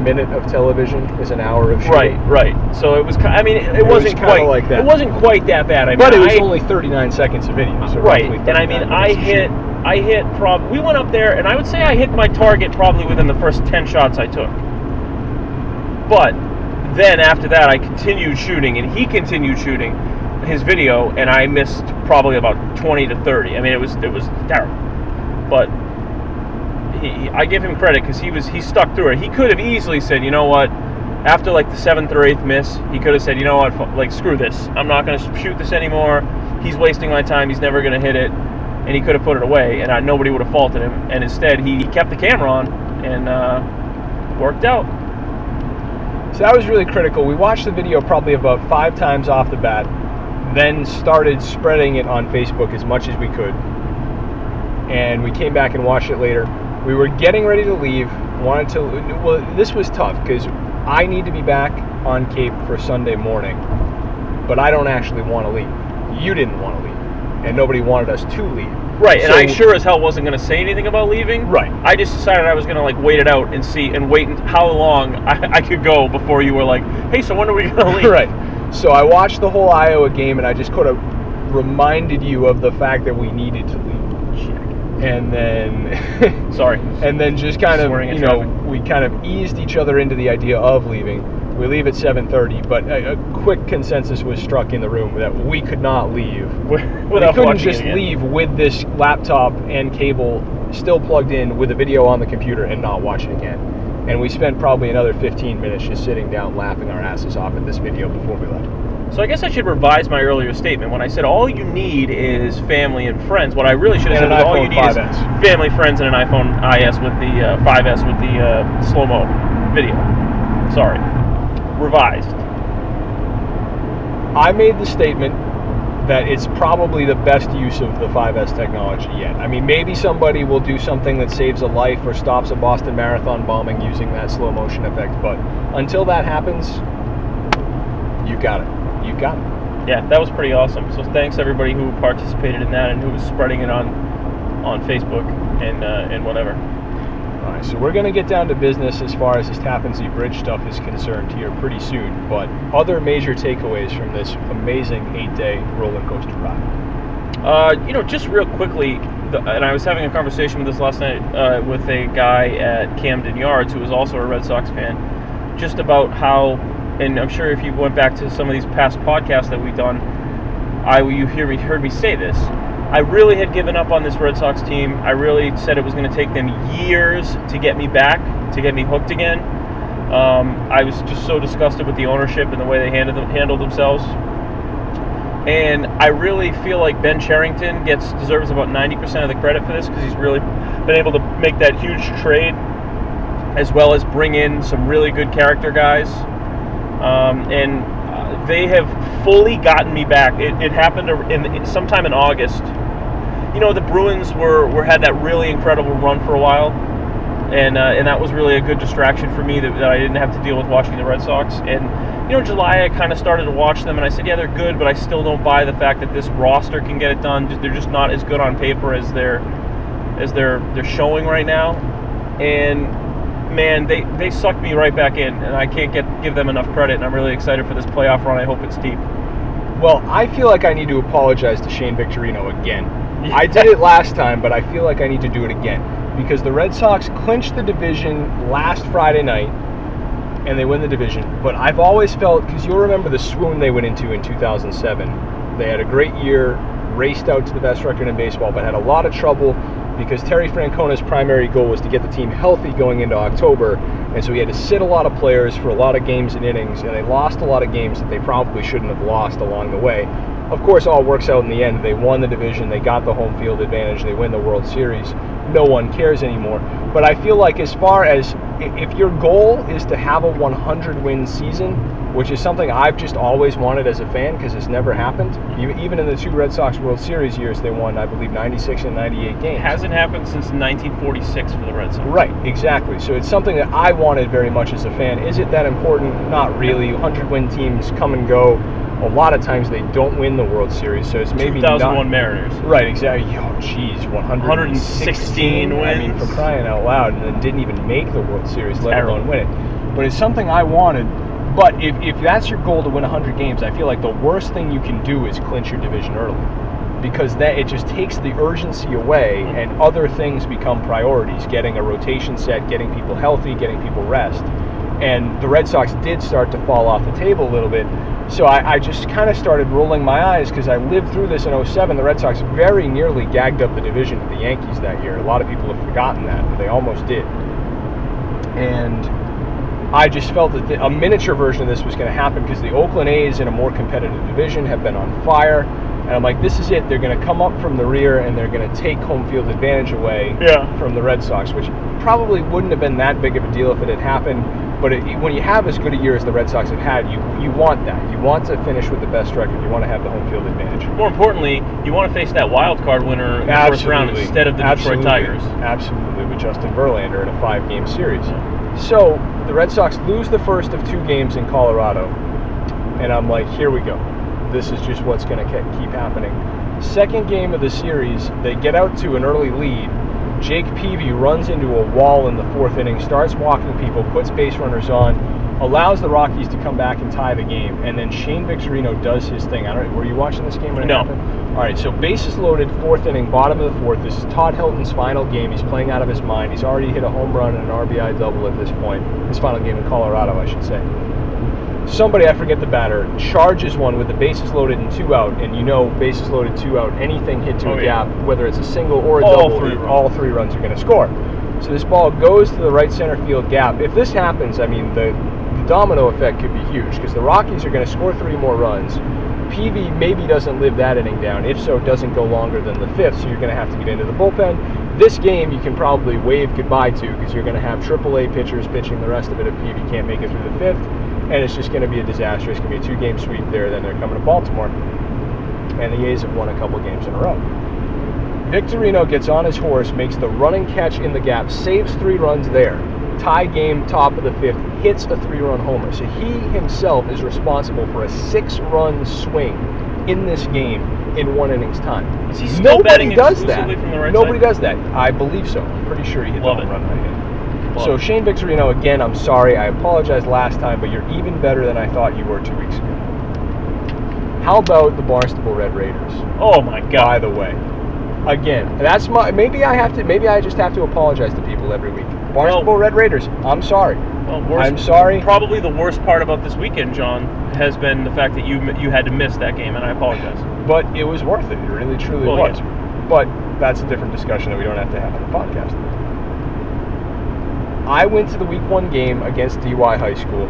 minute of television is an hour of shooting. Right, right. So it was. I mean, it, it, It was wasn't kinda quite like that. It wasn't quite that bad. I mean, But it was I- only 39 seconds of video. So right. And I mean, I hit. I hit. Prob. We went up there, and I would say I hit my target probably within the first 10 shots I took. But then after that, I continued shooting, and he continued shooting his video, and I missed probably about 20 to 30. I mean, it was it was terrible. But he, I give him credit because he was he stuck through it. He could have easily said, you know what, after like the seventh or eighth miss, he could have said, you know what, like screw this, I'm not going to shoot this anymore. He's wasting my time. He's never going to hit it, and he could have put it away, and I, nobody would have faulted him. And instead, he kept the camera on and uh, worked out. So that was really critical. We watched the video probably about five times off the bat, then started spreading it on Facebook as much as we could. And we came back and watched it later. We were getting ready to leave. Wanted to. Well, this was tough because I need to be back on Cape for Sunday morning, but I don't actually want to leave. You didn't want to leave, and nobody wanted us to leave. Right, and So- I sure as hell wasn't going to say anything about leaving. Right. I just decided I was going to like wait it out and see and wait and how long I, I could go before you were like, hey, so when are we going to leave? right. So I watched the whole Iowa game, and I just kind of reminded you of the fact that we needed to leave. Shit. and then Sorry. and then just kind of you know traffic. we kind of eased each other into the idea of leaving we leave at 7.30 but a, a quick consensus was struck in the room that we could not leave we couldn't just it leave with this laptop and cable still plugged in with a video on the computer and not watch it again and we spent probably another 15 minutes just sitting down laughing our asses off at this video before we left So I guess I should revise my earlier statement when I said all you need is family and friends. What I really should have And said an was all you iPhone need 5S. is family, friends, and an iPhone IS with the uh, 5S with the uh, slow mo video. Sorry, revised. I made the statement that it's probably the best use of the 5S technology yet. I mean, maybe somebody will do something that saves a life or stops a Boston Marathon bombing using that slow motion effect, but until that happens, you got it. You got it. Yeah, that was pretty awesome. So thanks everybody who participated in that and who was spreading it on on Facebook and uh, and whatever. So we're going to get down to business as far as this Tappan Zee Bridge stuff is concerned here pretty soon, but other major takeaways from this amazing eight-day roller coaster ride. Uh, you know, just real quickly, the, and I was having a conversation with this last night uh, with a guy at Camden Yards who was also a Red Sox fan, just about how, and I'm sure if you went back to some of these past podcasts that we've done, I you hear me heard me say this. I really had given up on this Red Sox team. I really said it was going to take them years to get me back, to get me hooked again. Um, I was just so disgusted with the ownership and the way they handled them, handled themselves. And I really feel like Ben Cherington gets deserves about 90% of the credit for this because he's really been able to make that huge trade, as well as bring in some really good character guys. Um, and they have fully gotten me back. It, it happened in, sometime in August. You know, the Bruins were, were had that really incredible run for a while, and uh, and that was really a good distraction for me that, that I didn't have to deal with watching the Red Sox. And you know, July I kind of started to watch them, and I said, yeah, they're good, but I still don't buy the fact that this roster can get it done. They're just not as good on paper as they're as they're they're showing right now. And man, they they sucked me right back in, and I can't get give them enough credit. And I'm really excited for this playoff run. I hope it's deep. Well, I feel like I need to apologize to Shane Victorino again. I did it last time, but I feel like I need to do it again because the Red Sox clinched the division last Friday night and they win the division. But I've always felt because you'll remember the swoon they went into in 2007. They had a great year, raced out to the best record in baseball, but had a lot of trouble because Terry Francona's primary goal was to get the team healthy going into October, and so he had to sit a lot of players for a lot of games and innings, and they lost a lot of games that they probably shouldn't have lost along the way. Of course, all works out in the end. They won the division, they got the home field advantage, they win the World Series. No one cares anymore. But I feel like, as far as if your goal is to have a 100 win season, which is something I've just always wanted as a fan because it's never happened. Even even in the two Red Sox World Series years, they won, I believe, 96 and 98 games. It hasn't happened since 1946 for the Red Sox. Right, exactly. So it's something that I wanted very much as a fan. Is it that important? Not really. 100 win teams come and go. A lot of times they don't win the World Series, so it's maybe 2001 not. Mariners. Right, exactly. Oh, jeez, 116. 116 I mean, for crying out loud, and then didn't even make the World Series, let Terrible. alone win it. But it's something I wanted. But if, if that's your goal to win 100 games, I feel like the worst thing you can do is clinch your division early. Because that it just takes the urgency away, and other things become priorities. Getting a rotation set, getting people healthy, getting people rest. And the Red Sox did start to fall off the table a little bit. So I, I just kind of started rolling my eyes because I lived through this in 07. The Red Sox very nearly gagged up the division to the Yankees that year. A lot of people have forgotten that, but they almost did. And I just felt that the, a miniature version of this was going to happen because the Oakland A's in a more competitive division have been on fire. And I'm like, this is it. They're going to come up from the rear and they're going to take home field advantage away Yeah. from the Red Sox, which probably wouldn't have been that big of a deal if it had happened. But it, when you have as good a year as the Red Sox have had, you you want that. You want to finish with the best record. You want to have the home field advantage. More importantly, you want to face that wild card winner in the first round instead of the Absolutely. Detroit Tigers. Absolutely, with Justin Verlander in a five-game series. So the Red Sox lose the first of two games in Colorado, and I'm like, here we go. This is just what's going to keep happening. Second game of the series, they get out to an early lead. Jake Peavy runs into a wall in the fourth inning, starts walking people, puts base runners on, allows the Rockies to come back and tie the game, and then Shane Victorino does his thing. I don't. Were you watching this game when it No. happened? All right, so bases loaded, fourth inning, bottom of the fourth. This is Todd Helton's final game. He's playing out of his mind. He's already hit a home run and an RBI double at this point. His final game in Colorado, I should say. Somebody, I forget the batter, charges one with the bases loaded and two out, and you know bases loaded, two out, anything hit to Oh, a yeah. gap, whether it's a single or a All double, three runs. all three runs are going to score. So this ball goes to the right center field gap. If this happens, I mean the, the domino effect could be huge because the Rockies are going to score three more runs. Peavy maybe doesn't live that inning down. If so, doesn't go longer than the fifth, so you're going to have to get into the bullpen. This game you can probably wave goodbye to because you're going to have AAA pitchers pitching the rest of it if Peavy can't make it through the fifth, and it's just going to be a disaster. It's going to be a two-game sweep there. Then they're coming to Baltimore, and the A's have won a couple games in a row. Victorino gets on his horse, makes the running catch in the gap, saves three runs there. Tie game, top of the fifth, hits a three run homer. So he himself is responsible for a six run swing in this game in one inning's time. Is he still Nobody does that. right Nobody side? does that. I believe so. I'm pretty sure he hit Love the home it. run right in. So. Shane Victorino, again, I'm sorry. I apologize last time, but you're even better than I thought you were two weeks ago. How about the Barnstable Red Raiders? Oh my God! by the way. Again, that's my maybe I have to maybe I just have to apologize to people every week. Barnstable Well- Red Raiders, I'm sorry. Well, worst, I'm sorry. Probably the worst part about this weekend, John, has been the fact that you you had to miss that game, and I apologize. But it was worth it. It really truly Well, was. But that's a different discussion that we don't have to have on the podcast. I went to the week one game against DY High School.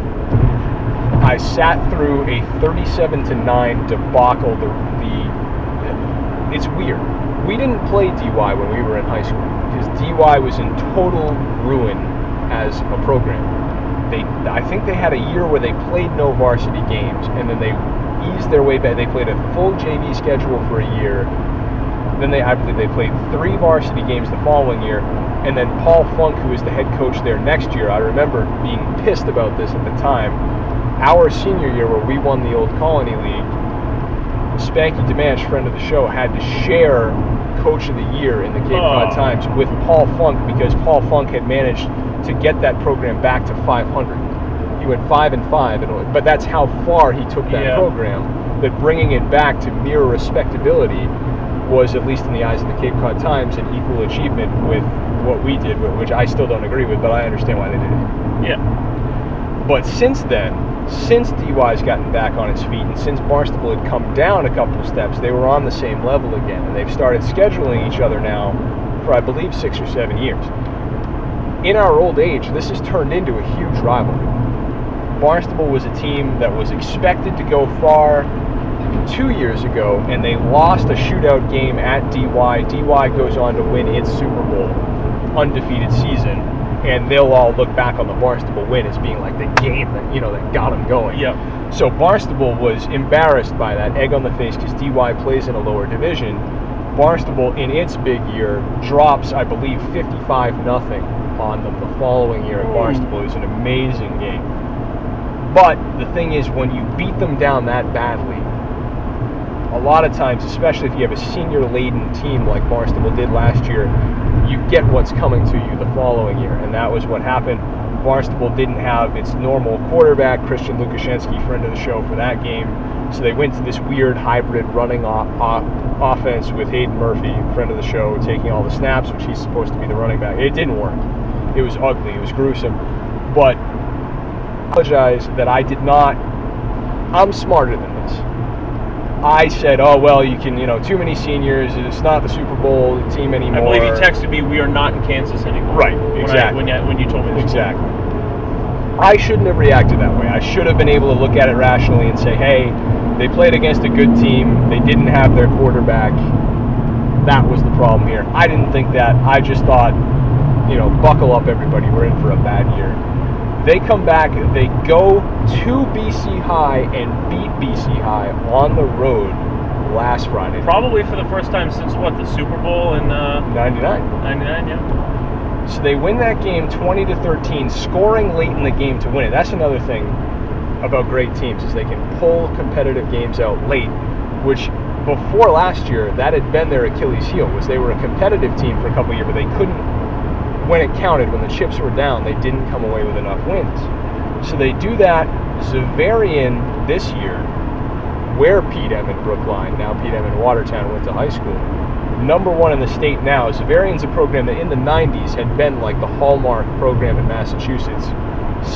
I sat through a 37 to 9 debacle. The, the it's weird. We didn't play DY when we were in high school because DY was in total ruin as a program. They, I think they had a year where they played no varsity games, and then they eased their way back. They played a full JV schedule for a year. Then they, I believe, they played three varsity games the following year, and then Paul Funk, who was the head coach there next year, I remember being pissed about this at the time. Our senior year, where we won the Old Colony League, Spanky Demanche, friend of the show, had to share Coach of the Year in the Cape Cod Oh. Times with Paul Funk because Paul Funk had managed to get that program back to 500. He went five and five, and but that's how far he took that Yeah. program. That bringing it back to mere respectability was, at least in the eyes of the Cape Cod Times, an equal achievement with what we did, which I still don't agree with, but I understand why they did it. Yeah. But since then, since DY's gotten back on its feet, and since Barnstable had come down a couple steps, they were on the same level again, and they've started scheduling each other now for, I believe, six or seven years. In our old age, this has turned into a huge rivalry. Barnstable was a team that was expected to go far two years ago, and they lost a shootout game at DY. DY goes on to win its Super Bowl undefeated season, and they'll all look back on the Barnstable win as being like the game that you know that got them going. Yep. So Barnstable was embarrassed by that egg on the face because DY plays in a lower division. Barnstable, in its big year, drops, I believe, 55 nothing on them the following year at Barnstable. It was an amazing game. But the thing is, when you beat them down that badly, a lot of times, especially if you have a senior laden team like Barnstable did last year, you get what's coming to you the following year. And that was what happened. Barnstable didn't have its normal quarterback, Christian Lukashenski, friend of the show, for that game. So they went to this weird hybrid running o- o- offense with Hayden Murphy, friend of the show, taking all the snaps, which he's supposed to be the running back. It didn't work. It was ugly. It was gruesome. But I apologize that I did not. I'm smarter than this. I said, "Oh well, you can, you know, too many seniors. It's not the Super Bowl team anymore." I believe you texted me, "We are not in Kansas anymore." Right, When I- exactly. When, you, when you told me this. Exactly. I shouldn't have reacted that way. I should have been able to look at it rationally and say, hey, they played against a good team. They didn't have their quarterback. That was the problem here. I didn't think that. I just thought, you know, buckle up, everybody. We're in for a bad year. They come back, they go to BC High and beat BC High on the road last Friday. Probably for the first time since what the Super Bowl in uh, 99. '99. Yeah. So they win that game 20 to 13, scoring late in the game to win it. That's another thing about great teams is they can pull competitive games out late, which before last year that had been their Achilles heel was they were a competitive team for a couple of years, but they couldn't when it counted when the chips were down, they didn't come away with enough wins. So they do that. Xaverian this year, where Pete M in Brookline, now Pete M Watertown went to high school, number one in the state now. Xaverian's a program that in the 90s had been like the hallmark program in Massachusetts.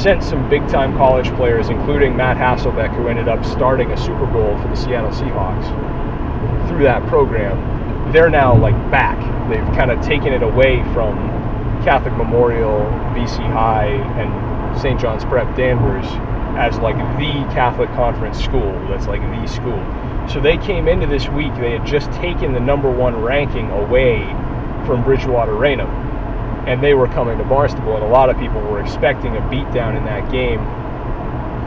Sent some big time college players, including Matt Hasselbeck, who ended up starting a Super Bowl for the Seattle Seahawks through that program. They're now like back. They've kind of taken it away from Catholic Memorial, BC High, and St. John's Prep Danvers as like the Catholic Conference school. That's like the school. So they came into this week, they had just taken the number one ranking away from Bridgewater Raynham. And they were coming to Barnstable, and a lot of people were expecting a beatdown in that game.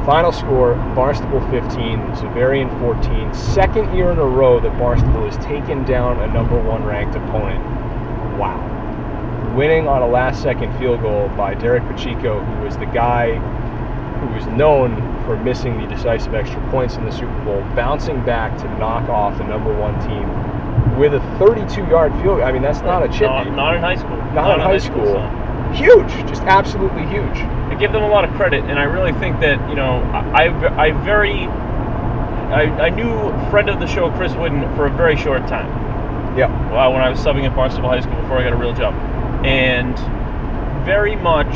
Final score Barnstable 15, Xaverian 14. Second year in a row that Barnstable has taken down a number one ranked opponent. Wow winning on a last second field goal by Derek Pacheco, who was the guy who was known for missing the decisive extra points in the Super Bowl, bouncing back to knock off the number one team with a 32 yard field goal. I mean, that's not a chip. Not, not in high school. Not in high school. so. Huge, just absolutely huge. I give them a lot of credit, and I really think that you know I I, I very I, I knew friend of the show Chris Wooden for a very short time. Yeah. Wow, when I was subbing at Barnstable High School before I got a real job, and very much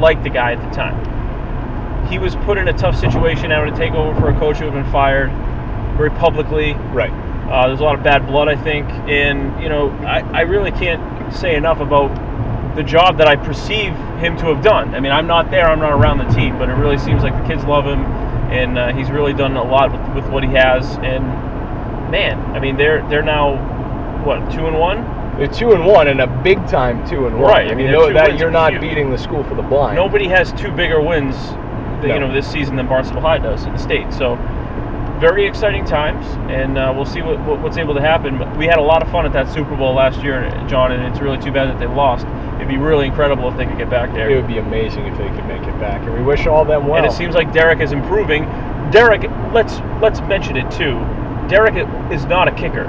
liked the guy at the time. He was put in a tough situation having to take over for a coach who had been fired very publicly. Right. Uh, there's a lot of bad blood, I think, and you know, I, I really can't say enough about the job that I perceive him to have done. I mean, I'm not there, I'm not around the team, but it really seems like the kids love him, and uh, he's really done a lot with, with what he has. And man, I mean, they're they're now what two and one. They're two and one, and a big time two and one. Right, I mean, no, two that you're not huge. beating the school for the blind. Nobody has two bigger wins, th- you know, this season than Barnstable High does in the state. So. Very exciting times, and uh, we'll see what, what, what's able to happen. But we had a lot of fun at that Super Bowl last year, John, and it's really too bad that they lost. It'd be really incredible if they could get back there. It would be amazing if they could make it back, and we wish all them well. And it seems like Derek is improving. Derek, let's let's mention it too. Derek is not a kicker.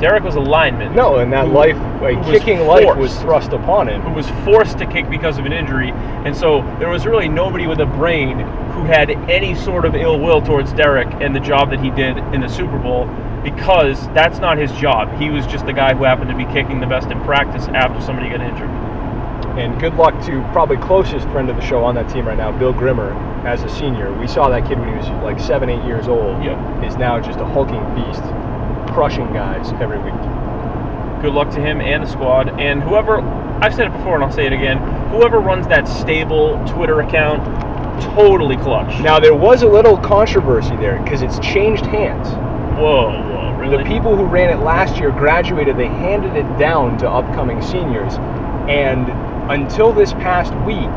Derek was a lineman. no, and that life, like who was kicking life, was thrust upon him. who was forced to kick because of an injury, and so there was really nobody with a brain who had any sort of ill will towards Derek and the job that he did in the Super Bowl, because that's not his job. He was just the guy who happened to be kicking the best in practice after somebody got injured. And good luck to probably closest friend of the show on that team right now, Bill Grimmer, as a senior. We saw that kid when he was like seven, eight years old. Yeah. Is now just a hulking beast, crushing guys every week. Good luck to him and the squad, and whoever. I've said it before, and I'll say it again. Whoever runs that stable Twitter account, totally clutch. Now there was a little controversy there because it's changed hands. whoa, whoa, really? The people who ran it last year graduated. They handed it down to upcoming seniors, and until this past week,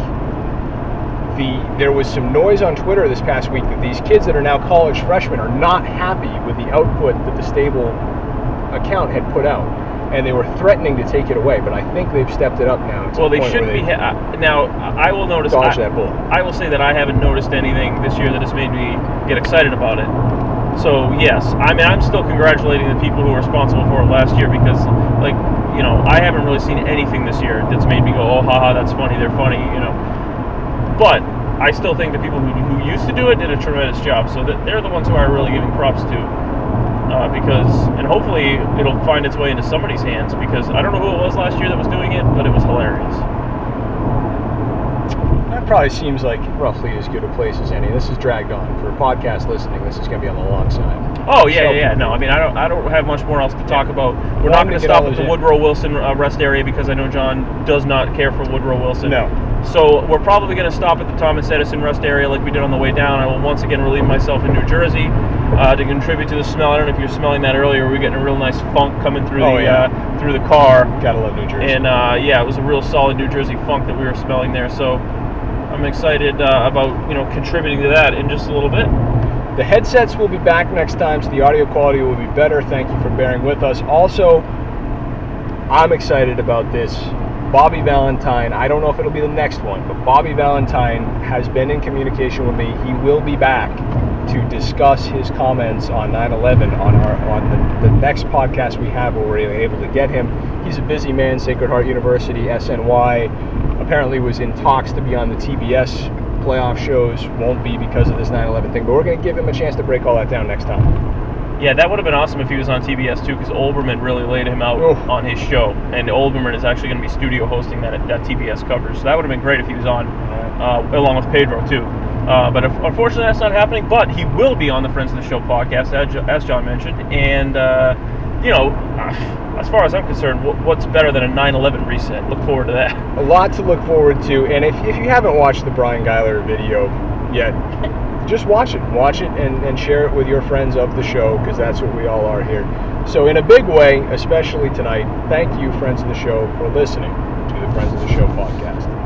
the there was some noise on Twitter this past week that these kids that are now college freshmen are not happy with the output that the stable account had put out, and they were threatening to take it away. But I think they've stepped it up now. Well, the they shouldn't where be. Ha- now, I will notice. dodge I, that bullet. I will say that I haven't noticed anything this year that has made me get excited about it. So yes, I mean I'm still congratulating the people who were responsible for it last year because like you know I haven't really seen anything this year that's made me go oh haha that's funny they're funny you know. But I still think the people who, who used to do it did a tremendous job. So that they're the ones who are really giving props to. Uh, because and hopefully it'll find its way into somebody's hands because I don't know who it was last year that was doing it, but it was hilarious. That probably seems like roughly as good a place as any. This is dragged on for podcast listening. This is going to be on the long side. Oh yeah, So- yeah, yeah. No, I mean I don't, I don't have much more else to talk about. We're Wanted not going to stop at the in. Woodrow Wilson uh, rest area because I know John does not care for Woodrow Wilson. No. So we're probably going to stop at the Thomas Edison rest area like we did on the way down. I will once again relieve myself in New Jersey uh, to contribute to the smell. I don't know if you're smelling that earlier. We're getting a real nice funk coming through Oh, the yeah. uh, through the car. Gotta love New Jersey. And uh, yeah, it was a real solid New Jersey funk that we were smelling there. So I'm excited uh, about you know contributing to that in just a little bit. The headsets will be back next time, so the audio quality will be better. Thank you for bearing with us. Also, I'm excited about this. Bobby Valentine, I don't know if it'll be the next one, but Bobby Valentine has been in communication with me. He will be back to discuss his comments on 9/11 on our on the, the next podcast we have where we're able to get him. He's a busy man. Sacred Heart University, SNY, apparently was in talks to be on the TBS playoff shows. Won't be because of this 9/11 thing, but we're going to give him a chance to break all that down next time. Yeah, that would have been awesome if he was on TBS too, because Olbermann really laid him out Oof. on his show, and Olbermann is actually going to be studio hosting that that TBS coverage. So that would have been great if he was on, uh, along with Pedro too. Uh, but if, unfortunately, that's not happening. But he will be on the Friends of the Show podcast, as, as John mentioned. And uh, you know, as far as I'm concerned, wh- what's better than a 9/11 reset? Look forward to that. a lot to look forward to. And if, if you haven't watched the Brian Geiler video yet, just watch it. Watch it and, and share it with your friends of the show because that's what we all are here. So, in a big way, especially tonight, thank you, friends of the show, for listening to the Friends of the Show podcast.